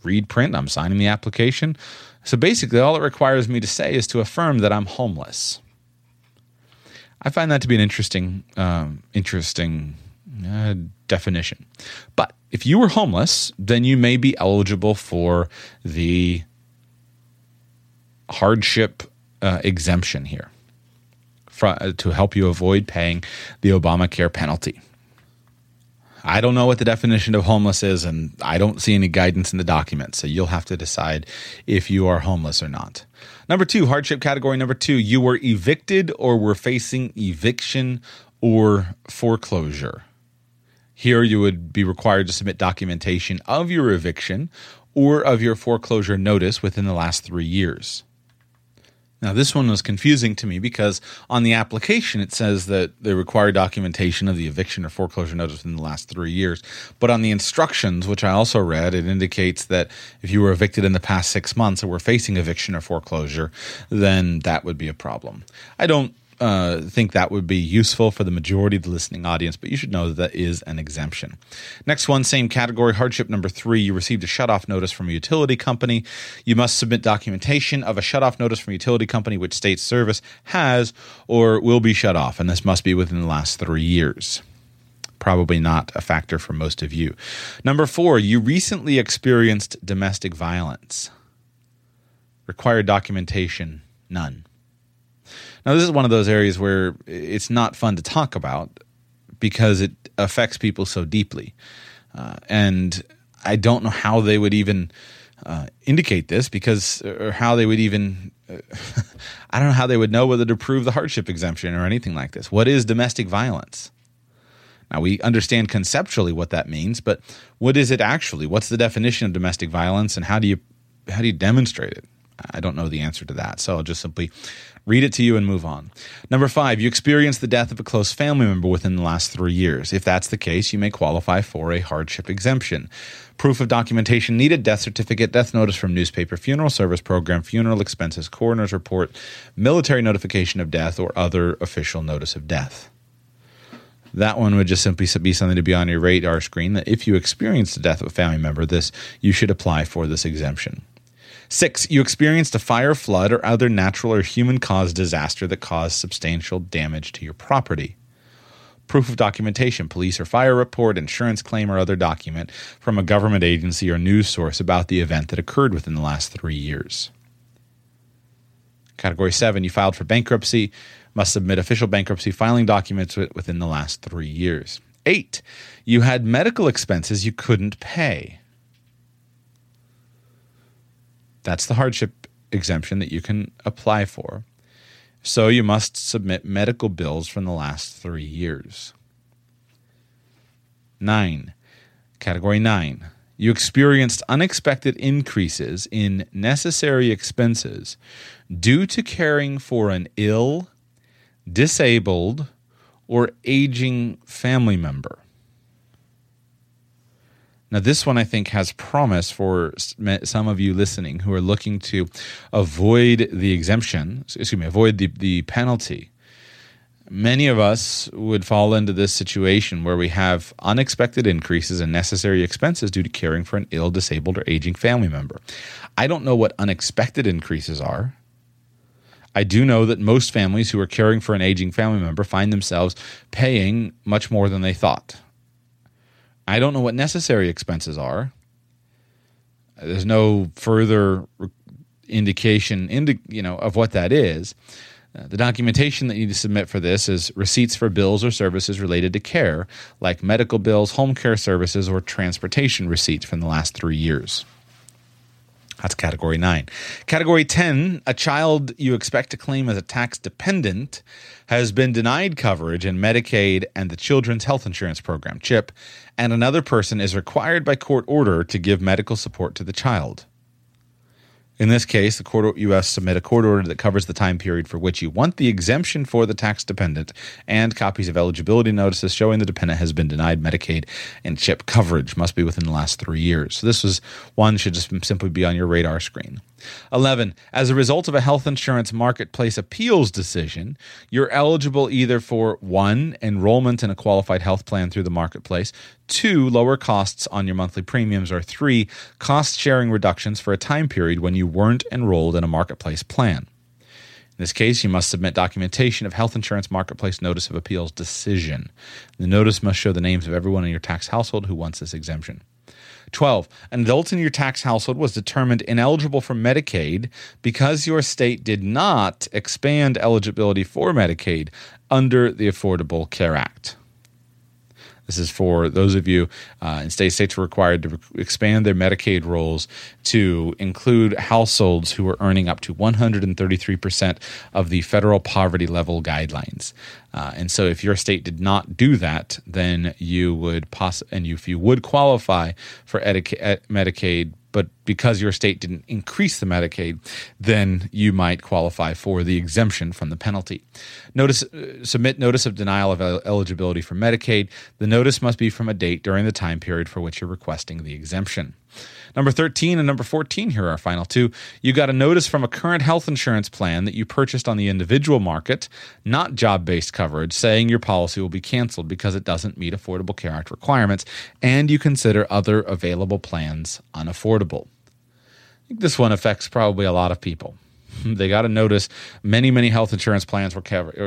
Read print, I'm signing the application. So basically, all it requires me to say is to affirm that I'm homeless. I find that to be an interesting, um, interesting uh, definition. But if you were homeless, then you may be eligible for the hardship uh, exemption here for, uh, to help you avoid paying the Obamacare penalty. I don't know what the definition of homeless is, and I don't see any guidance in the document. So you'll have to decide if you are homeless or not. Number two, hardship category number two, you were evicted or were facing eviction or foreclosure. Here, you would be required to submit documentation of your eviction or of your foreclosure notice within the last three years. Now, this one was confusing to me because on the application it says that they require documentation of the eviction or foreclosure notice within the last three years. But on the instructions, which I also read, it indicates that if you were evicted in the past six months or were facing eviction or foreclosure, then that would be a problem. I don't uh, think that would be useful for the majority of the listening audience, but you should know that that is an exemption. Next one, same category, hardship number three. You received a shutoff notice from a utility company. You must submit documentation of a shutoff notice from a utility company which states service has or will be shut off, and this must be within the last three years probably not a factor for most of you. Number four, you recently experienced domestic violence. Required documentation, none. Now, this is one of those areas where it's not fun to talk about because it affects people so deeply. Uh, and I don't know how they would even uh, indicate this because, or how they would even, uh, *laughs* I don't know how they would know whether to prove the hardship exemption or anything like this. What is domestic violence? Now, we understand conceptually what that means, but what is it actually? What's the definition of domestic violence and how do you, how do you demonstrate it? I don't know the answer to that. So I'll just simply read it to you and move on. Number five, you experienced the death of a close family member within the last three years. If that's the case, you may qualify for a hardship exemption. Proof of documentation needed death certificate, death notice from newspaper, funeral service program, funeral expenses, coroner's report, military notification of death, or other official notice of death. That one would just simply be something to be on your radar screen that if you experience the death of a family member, this you should apply for this exemption. Six, you experienced a fire, flood, or other natural or human caused disaster that caused substantial damage to your property. Proof of documentation, police or fire report, insurance claim, or other document from a government agency or news source about the event that occurred within the last three years. Category 7, you filed for bankruptcy, must submit official bankruptcy filing documents within the last three years. 8, you had medical expenses you couldn't pay. That's the hardship exemption that you can apply for. So you must submit medical bills from the last three years. Nine, category nine, you experienced unexpected increases in necessary expenses due to caring for an ill, disabled, or aging family member. Now, this one I think has promise for some of you listening who are looking to avoid the exemption, excuse me, avoid the, the penalty. Many of us would fall into this situation where we have unexpected increases in necessary expenses due to caring for an ill, disabled, or aging family member. I don't know what unexpected increases are. I do know that most families who are caring for an aging family member find themselves paying much more than they thought. I don't know what necessary expenses are. There's no further indication indi- you know of what that is. Uh, the documentation that you need to submit for this is receipts for bills or services related to care, like medical bills, home care services, or transportation receipts from the last three years. That's category nine. Category 10, a child you expect to claim as a tax dependent has been denied coverage in Medicaid and the Children's Health Insurance Program, CHIP, and another person is required by court order to give medical support to the child. In this case, the court must submit a court order that covers the time period for which you want the exemption for the tax dependent and copies of eligibility notices showing the dependent has been denied Medicaid and CHIP coverage must be within the last three years. So this was one should just simply be on your radar screen. 11. As a result of a health insurance marketplace appeals decision, you're eligible either for one, enrollment in a qualified health plan through the marketplace, two, lower costs on your monthly premiums, or three, cost sharing reductions for a time period when you weren't enrolled in a marketplace plan. In this case, you must submit documentation of health insurance marketplace notice of appeals decision. The notice must show the names of everyone in your tax household who wants this exemption. 12. An adult in your tax household was determined ineligible for Medicaid because your state did not expand eligibility for Medicaid under the Affordable Care Act. This is for those of you uh, in states. States are required to expand their Medicaid rolls to include households who are earning up to 133% of the federal poverty level guidelines. Uh, and so, if your state did not do that, then you would poss- and if you would qualify for Medicaid but because your state didn't increase the Medicaid, then you might qualify for the exemption from the penalty. Notice uh, submit notice of denial of eligibility for Medicaid. The notice must be from a date during the time period for which you're requesting the exemption. Number 13 and number 14, here are our final two. You got a notice from a current health insurance plan that you purchased on the individual market, not job based coverage, saying your policy will be canceled because it doesn't meet Affordable Care Act requirements, and you consider other available plans unaffordable. I think this one affects probably a lot of people. *laughs* they got a notice many, many health insurance plans were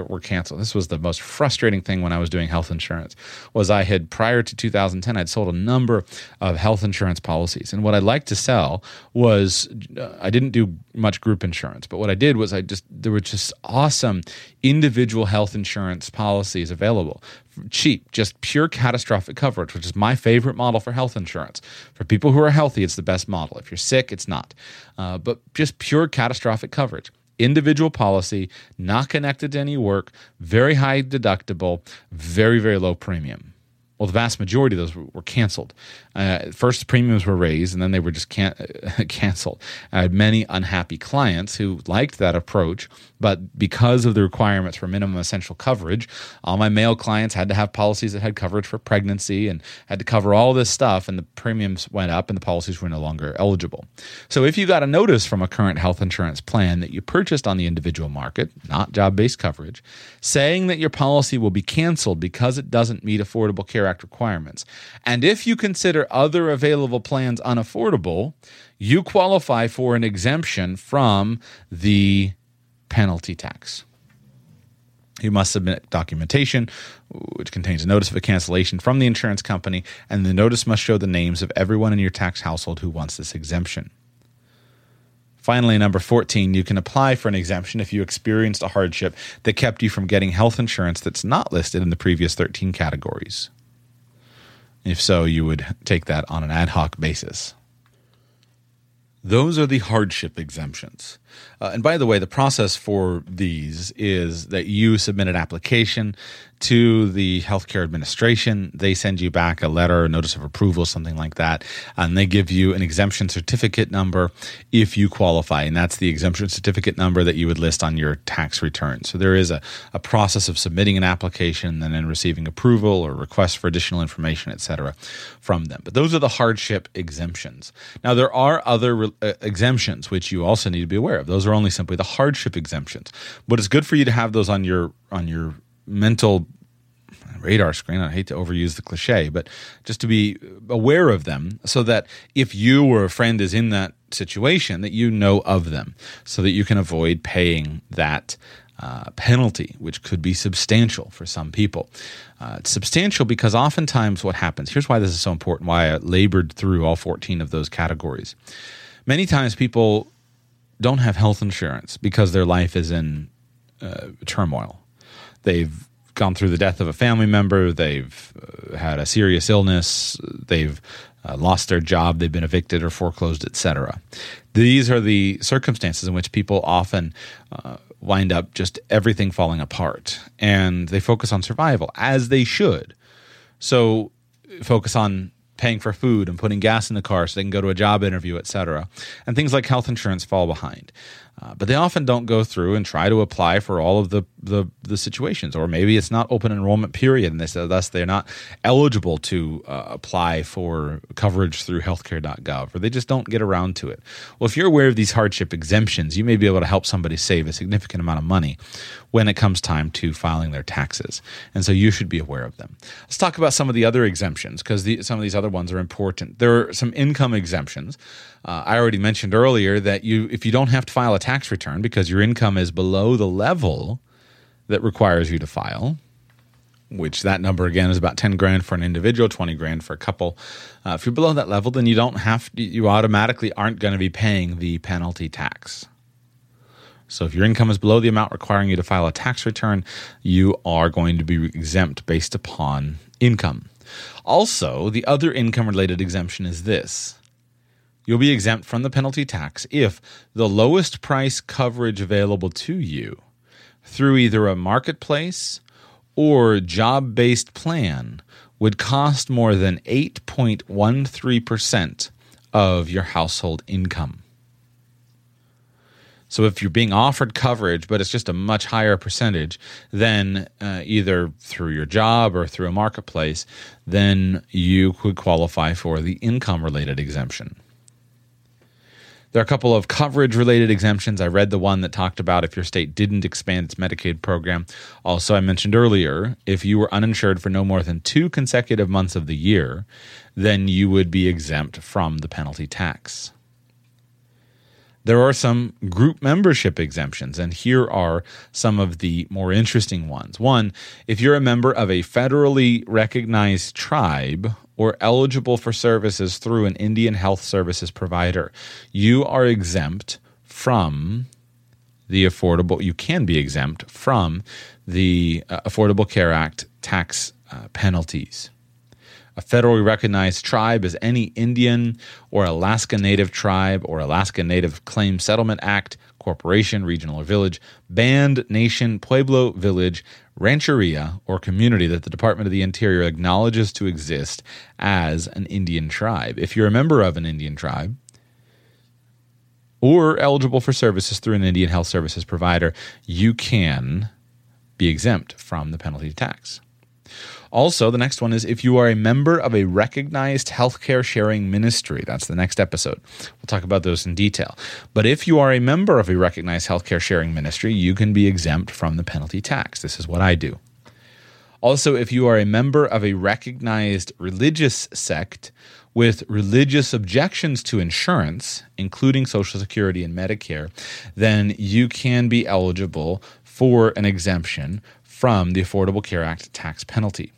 were canceled. This was the most frustrating thing when I was doing health insurance. Was I had prior to 2010, I'd sold a number of health insurance policies, and what I liked to sell was uh, I didn't do much group insurance, but what I did was I just there were just awesome individual health insurance policies available cheap, just pure catastrophic coverage, which is my favorite model for health insurance. For people who are healthy, it's the best model. If you're sick, it's not. Uh, but just pure catastrophic coverage. Individual policy, not connected to any work, very high deductible, very, very low premium. Well, the vast majority of those were, canceled. Uh, first, premiums were raised, and then they were just can- *laughs* canceled. I had many unhappy clients who liked that approach, but because of the requirements for minimum essential coverage, all my male clients had to have policies that had coverage for pregnancy and had to cover all this stuff, and the premiums went up and the policies were no longer eligible. So, if you got a notice from a current health insurance plan that you purchased on the individual market, not job based coverage, saying that your policy will be canceled because it doesn't meet Affordable Care Act requirements, and if you consider other available plans unaffordable, you qualify for an exemption from the penalty tax. You must submit documentation, which contains a notice of a cancellation from the insurance company, and the notice must show the names of everyone in your tax household who wants this exemption. Finally, number 14, you can apply for an exemption if you experienced a hardship that kept you from getting health insurance that's not listed in the previous 13 categories. If so, you would take that on an ad hoc basis. Those are the hardship exemptions. Uh, and by the way, the process for these is that you submit an application to the healthcare administration. They send you back a letter, a notice of approval, something like that, and they give you an exemption certificate number if you qualify. And that's the exemption certificate number that you would list on your tax return. So there is a, a process of submitting an application and then receiving approval or request for additional information, et cetera, from them. But those are the hardship exemptions. Now, there are other uh, exemptions which you also need to be aware of. Those are only simply the hardship exemptions. But it's good for you to have those on your on your mental radar screen. I hate to overuse the cliche, but just to be aware of them so that if you or a friend is in that situation, that you know of them so that you can avoid paying that uh, penalty, which could be substantial for some people. Uh, it's substantial because oftentimes what happens here's why this is so important, why I labored through all 14 of those categories. Many times people don't have health insurance because their life is in uh, turmoil. They've gone through the death of a family member, they've uh, had a serious illness, they've uh, lost their job, they've been evicted or foreclosed, etc. These are the circumstances in which people often uh, wind up just everything falling apart, and they focus on survival as they should. So, focus on paying for food and putting gas in the car so they can go to a job interview, etc. And things like health insurance fall behind. Uh, but they often don't go through and try to apply for all of the, the, the situations, or maybe it's not open enrollment period, and they, so thus they're not eligible to uh, apply for coverage through healthcare.gov, or they just don't get around to it. Well, if you're aware of these hardship exemptions, you may be able to help somebody save a significant amount of money when it comes time to filing their taxes, and so you should be aware of them. Let's talk about some of the other exemptions because some of these other ones are important. There are some income exemptions. Uh, I already mentioned earlier that you, if you don't have to file a tax return because your income is below the level that requires you to file, which that number again is about 10 grand for an individual, 20 grand for a couple. Uh, if you're below that level, then you don't have you automatically aren't going to be paying the penalty tax. So if your income is below the amount requiring you to file a tax return, you are going to be exempt based upon income. Also, the other income related exemption is this You'll be exempt from the penalty tax if the lowest price coverage available to you through either a marketplace or job based plan would cost more than 8.13% of your household income. So if you're being offered coverage, but it's just a much higher percentage than uh, either through your job or through a marketplace, then you could qualify for the income related exemption. There are a couple of coverage related exemptions. I read the one that talked about if your state didn't expand its Medicaid program. Also, I mentioned earlier, if you were uninsured for no more than two consecutive months of the year, then you would be exempt from the penalty tax. There are some group membership exemptions, and here are some of the more interesting ones. One, if you're a member of a federally recognized tribe or eligible for services through an Indian health services provider, you are exempt from the affordable, you can be exempt from the uh, Affordable Care Act tax uh, penalties. A federally recognized tribe is any Indian or Alaska Native tribe or Alaska Native Claim Settlement Act, corporation, regional or village, band, nation, pueblo, village, rancheria, or community that the Department of the Interior acknowledges to exist as an Indian tribe. If you're a member of an Indian tribe, or eligible for services through an Indian health services provider, you can be exempt from the penalty tax. Also, the next one is if you are a member of a recognized healthcare sharing ministry. That's the next episode. We'll talk about those in detail. But if you are a member of a recognized healthcare sharing ministry, you can be exempt from the penalty tax. This is what I do. Also, if you are a member of a recognized religious sect with religious objections to insurance, including Social Security and Medicare, then you can be eligible for an exemption from the Affordable Care Act tax penalty.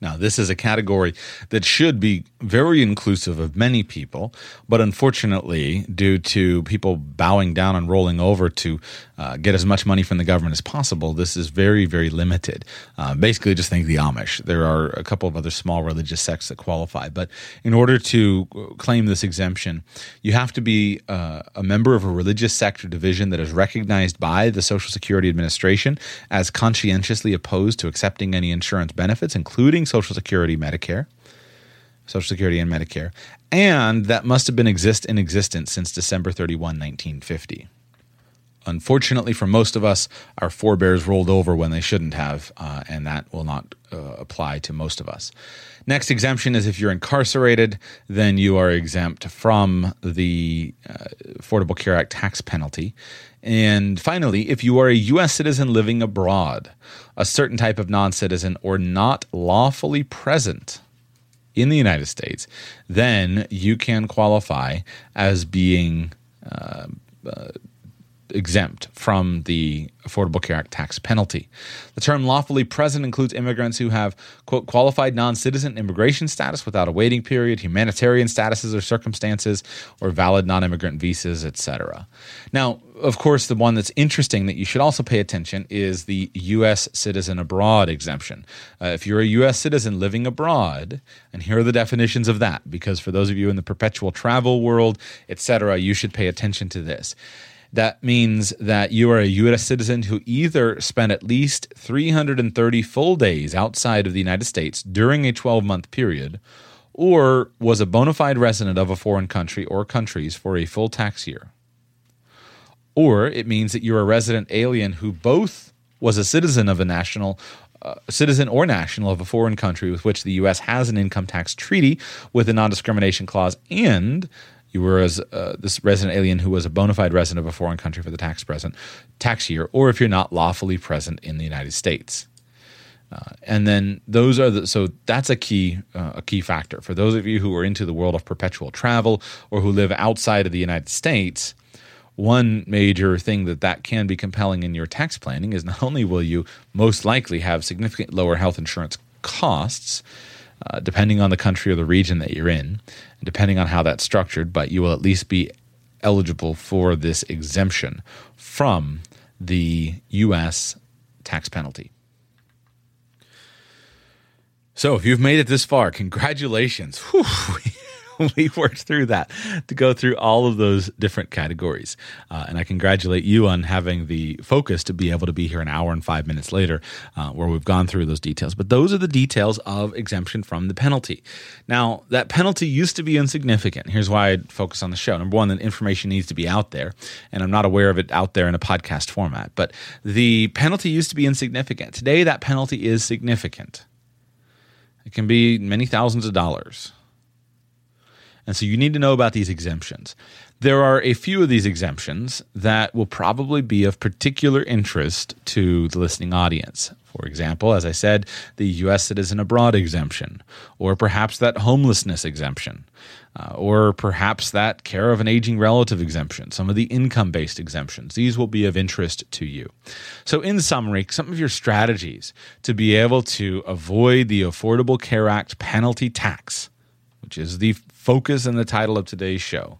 Now, this is a category that should be very inclusive of many people, but unfortunately, due to people bowing down and rolling over to uh, get as much money from the government as possible, this is very, very limited. Uh, basically, just think the Amish. There are a couple of other small religious sects that qualify, but in order to claim this exemption, you have to be uh, a member of a religious sect or division that is recognized by the Social Security Administration as conscientiously opposed to accepting any insurance benefits, including Social Security, Medicare, Social Security and Medicare, and that must have been exist in existence since December 31, 1950. Unfortunately, for most of us, our forebears rolled over when they shouldn't have, uh, and that will not uh, apply to most of us. Next exemption is if you're incarcerated, then you are exempt from the uh, Affordable Care Act tax penalty. And finally, if you are a U.S. citizen living abroad, a certain type of non citizen, or not lawfully present in the United States, then you can qualify as being uh, uh, exempt from the Affordable Care Act tax penalty. The term lawfully present includes immigrants who have, quote, qualified non citizen immigration status without a waiting period, humanitarian statuses or circumstances, or valid non immigrant visas, etc. Now, of course, the one that's interesting that you should also pay attention is the U.S. citizen abroad exemption. Uh, if you're a U.S. citizen living abroad, and here are the definitions of that, because for those of you in the perpetual travel world, etc., you should pay attention to this. That means that you are a U.S. citizen who either spent at least 330 full days outside of the United States during a 12 month period, or was a bona fide resident of a foreign country or countries for a full tax year. Or it means that you're a resident alien who both was a citizen of a national uh, citizen or national of a foreign country with which the U.S. has an income tax treaty with a non discrimination clause and you were as uh, this resident alien who was a bona fide resident of a foreign country for the tax present tax year, or if you're not lawfully present in the United States. Uh, and then those are the so that's a key uh, a key factor for those of you who are into the world of perpetual travel or who live outside of the United States. One major thing that that can be compelling in your tax planning is not only will you most likely have significant lower health insurance costs, uh, depending on the country or the region that you're in, depending on how that's structured, but you will at least be eligible for this exemption from the U.S. tax penalty. So, if you've made it this far, congratulations. *laughs* Whew, *laughs* we worked through that to go through all of those different categories. Uh, and I congratulate you on having the focus to be able to be here an hour and five minutes later, uh, where we've gone through those details. But those are the details of exemption from the penalty. Now, that penalty used to be insignificant. Here's why I focus on the show. Number one, the information needs to be out there, and I'm not aware of it out there in a podcast format. But the penalty used to be insignificant. Today, that penalty is significant. It can be many thousands of dollars. And so you need to know about these exemptions. There are a few of these exemptions that will probably be of particular interest to the listening audience. For example, as I said, the U.S. citizen abroad exemption, or perhaps that homelessness exemption, uh, or perhaps that care of an aging relative exemption, some of the income based exemptions. These will be of interest to you. So, in summary, some of your strategies to be able to avoid the Affordable Care Act penalty tax, which is the focus and the title of today's show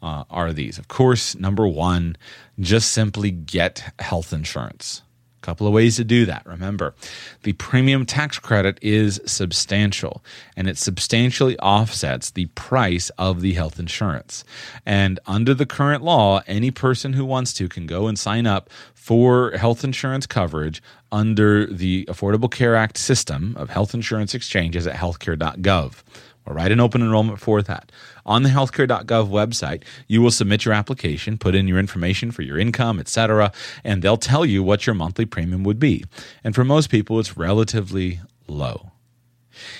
uh, are these. Of course, number one, just simply get health insurance. A couple of ways to do that. Remember, the premium tax credit is substantial and it substantially offsets the price of the health insurance. And under the current law, any person who wants to can go and sign up for health insurance coverage under the Affordable Care Act system of health insurance exchanges at healthcare.gov or write an open enrollment for that. On the healthcare.gov website, you will submit your application, put in your information for your income, etc., and they'll tell you what your monthly premium would be. And for most people, it's relatively low.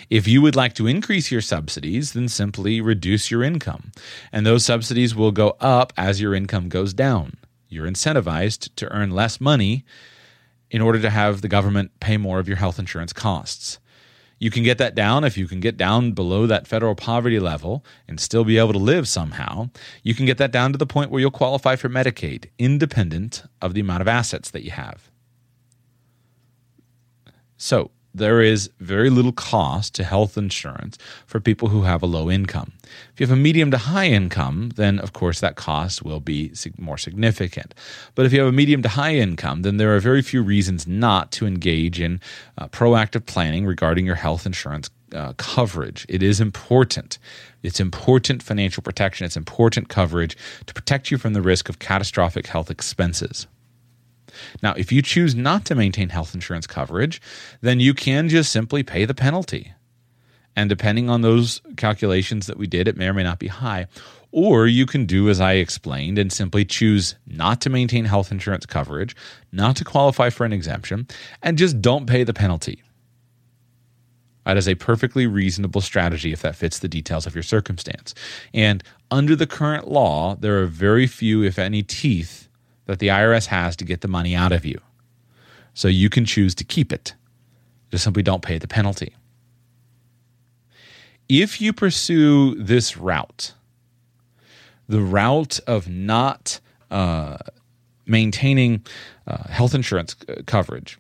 If you would like to increase your subsidies, then simply reduce your income, and those subsidies will go up as your income goes down. You're incentivized to earn less money in order to have the government pay more of your health insurance costs. You can get that down if you can get down below that federal poverty level and still be able to live somehow. You can get that down to the point where you'll qualify for Medicaid, independent of the amount of assets that you have. So, there is very little cost to health insurance for people who have a low income. If you have a medium to high income, then of course that cost will be more significant. But if you have a medium to high income, then there are very few reasons not to engage in uh, proactive planning regarding your health insurance uh, coverage. It is important. It's important financial protection. It's important coverage to protect you from the risk of catastrophic health expenses. Now, if you choose not to maintain health insurance coverage, then you can just simply pay the penalty. And depending on those calculations that we did, it may or may not be high. Or you can do as I explained and simply choose not to maintain health insurance coverage, not to qualify for an exemption, and just don't pay the penalty. That is a perfectly reasonable strategy if that fits the details of your circumstance. And under the current law, there are very few, if any, teeth that the IRS has to get the money out of you. So you can choose to keep it. Just simply don't pay the penalty. If you pursue this route, the route of not uh, maintaining uh, health insurance uh, coverage,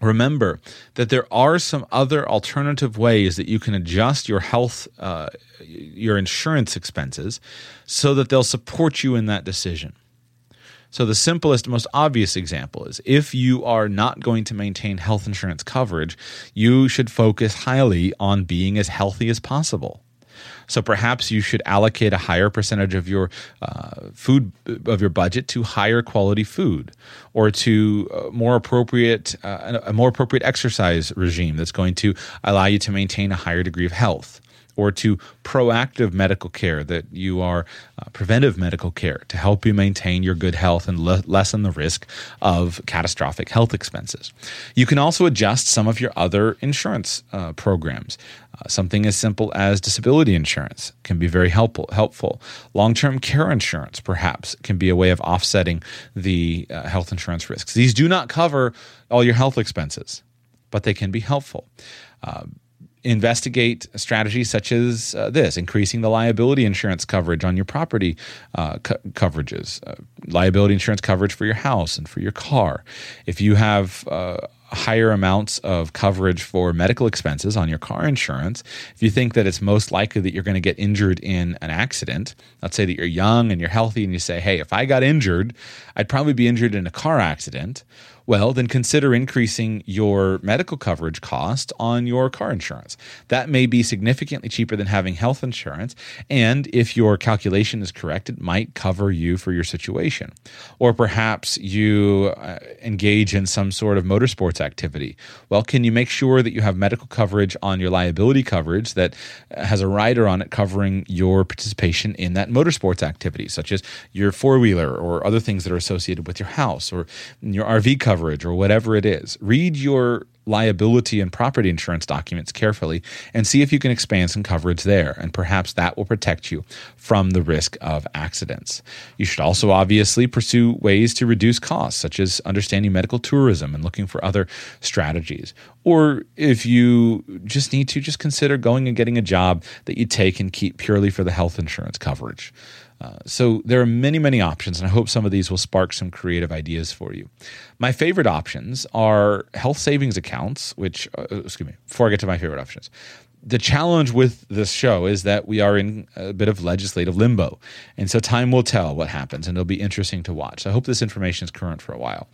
remember that there are some other alternative ways that you can adjust your health uh, your insurance expenses so that they'll support you in that decision so, the simplest, most obvious example is if you are not going to maintain health insurance coverage, you should focus highly on being as healthy as possible. So perhaps you should allocate a higher percentage of your uh, food of your budget to higher quality food, or to uh, more appropriate uh, a more appropriate exercise regime that's going to allow you to maintain a higher degree of health or to proactive medical care, that you are uh, preventive medical care to help you maintain your good health and le- lessen the risk of catastrophic health expenses. You can also adjust some of your other insurance uh, programs. Uh, something as simple as disability insurance can be very helpful. helpful. Long term care insurance, perhaps, can be a way of offsetting the uh, health insurance risks. These do not cover all your health expenses, but they can be helpful. Uh, investigate strategies such as uh, this increasing the liability insurance coverage on your property uh, co- coverages uh, liability insurance coverage for your house and for your car. If you have uh, higher amounts of coverage for medical expenses on your car insurance if you think that it's most likely that you're going to get injured in an accident let's say that you're young and you're healthy and you say hey if i got injured i'd probably be injured in a car accident well, then consider increasing your medical coverage cost on your car insurance. That may be significantly cheaper than having health insurance. And if your calculation is correct, it might cover you for your situation. Or perhaps you uh, engage in some sort of motorsports activity. Well, can you make sure that you have medical coverage on your liability coverage that has a rider on it covering your participation in that motorsports activity, such as your four wheeler or other things that are associated with your house or your RV coverage? Coverage or whatever it is. Read your liability and property insurance documents carefully and see if you can expand some coverage there. And perhaps that will protect you from the risk of accidents. You should also obviously pursue ways to reduce costs, such as understanding medical tourism and looking for other strategies. Or if you just need to, just consider going and getting a job that you take and keep purely for the health insurance coverage. Uh, so there are many, many options, and I hope some of these will spark some creative ideas for you. My favorite options are health savings accounts, which, uh, excuse me, before I get to my favorite options, the challenge with this show is that we are in a bit of legislative limbo. And so time will tell what happens, and it'll be interesting to watch. I hope this information is current for a while.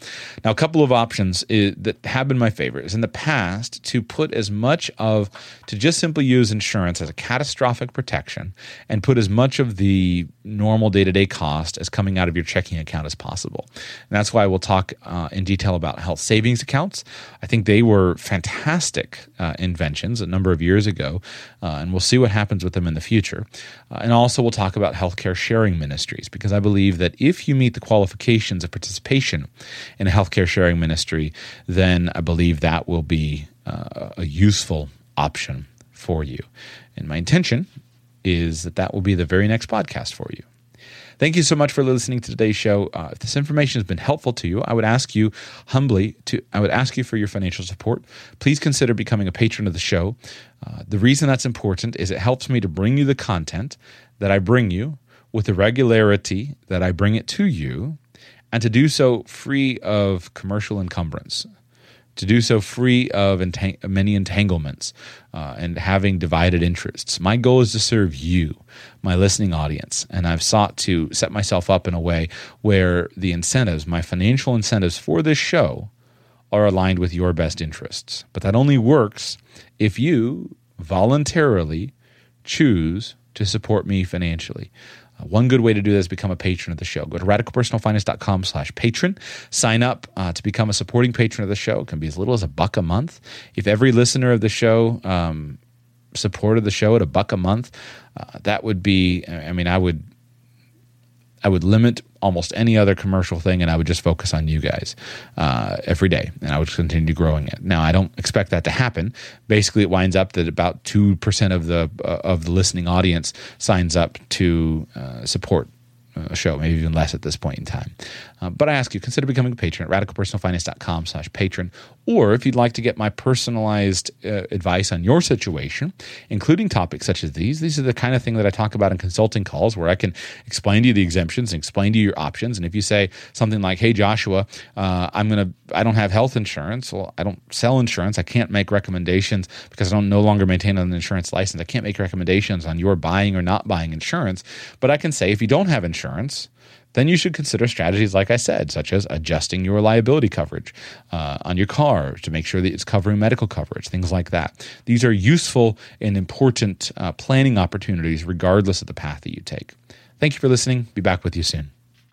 Now, a couple of options is, that have been my favorite is in the past to put as much of, to just simply use insurance as a catastrophic protection and put as much of the normal day to day cost as coming out of your checking account as possible. And that's why we'll talk uh, in detail about health savings accounts. I think they were fantastic uh, inventions a number of years ago ago, uh, and we'll see what happens with them in the future. Uh, and also, we'll talk about healthcare sharing ministries because I believe that if you meet the qualifications of participation in a healthcare sharing ministry, then I believe that will be uh, a useful option for you. And my intention is that that will be the very next podcast for you. Thank you so much for listening to today's show. Uh, if this information has been helpful to you, I would ask you humbly to I would ask you for your financial support. Please consider becoming a patron of the show. Uh, the reason that's important is it helps me to bring you the content that I bring you with the regularity that I bring it to you, and to do so free of commercial encumbrance. To do so free of entang- many entanglements uh, and having divided interests. My goal is to serve you, my listening audience, and I've sought to set myself up in a way where the incentives, my financial incentives for this show, are aligned with your best interests. But that only works if you voluntarily choose to support me financially. One good way to do that is become a patron of the show. Go to radicalpersonalfinance.com slash patron. Sign up uh, to become a supporting patron of the show. It can be as little as a buck a month. If every listener of the show um, supported the show at a buck a month, uh, that would be, I mean, I would I would limit almost any other commercial thing and I would just focus on you guys uh, every day and I would continue growing it. Now I don't expect that to happen. Basically, it winds up that about two percent of the uh, of the listening audience signs up to uh, support a show, maybe even less at this point in time. Uh, but I ask you, consider becoming a patron at radicalpersonalfinance.com slash patron. Or if you'd like to get my personalized uh, advice on your situation, including topics such as these, these are the kind of thing that I talk about in consulting calls where I can explain to you the exemptions and explain to you your options. And if you say something like, hey, Joshua, uh, I'm going to, I don't have health insurance. Well, I don't sell insurance. I can't make recommendations because I don't no longer maintain an insurance license. I can't make recommendations on your buying or not buying insurance. But I can say, if you don't have insurance, then you should consider strategies like I said, such as adjusting your liability coverage uh, on your car to make sure that it's covering medical coverage, things like that. These are useful and important uh, planning opportunities, regardless of the path that you take. Thank you for listening. Be back with you soon.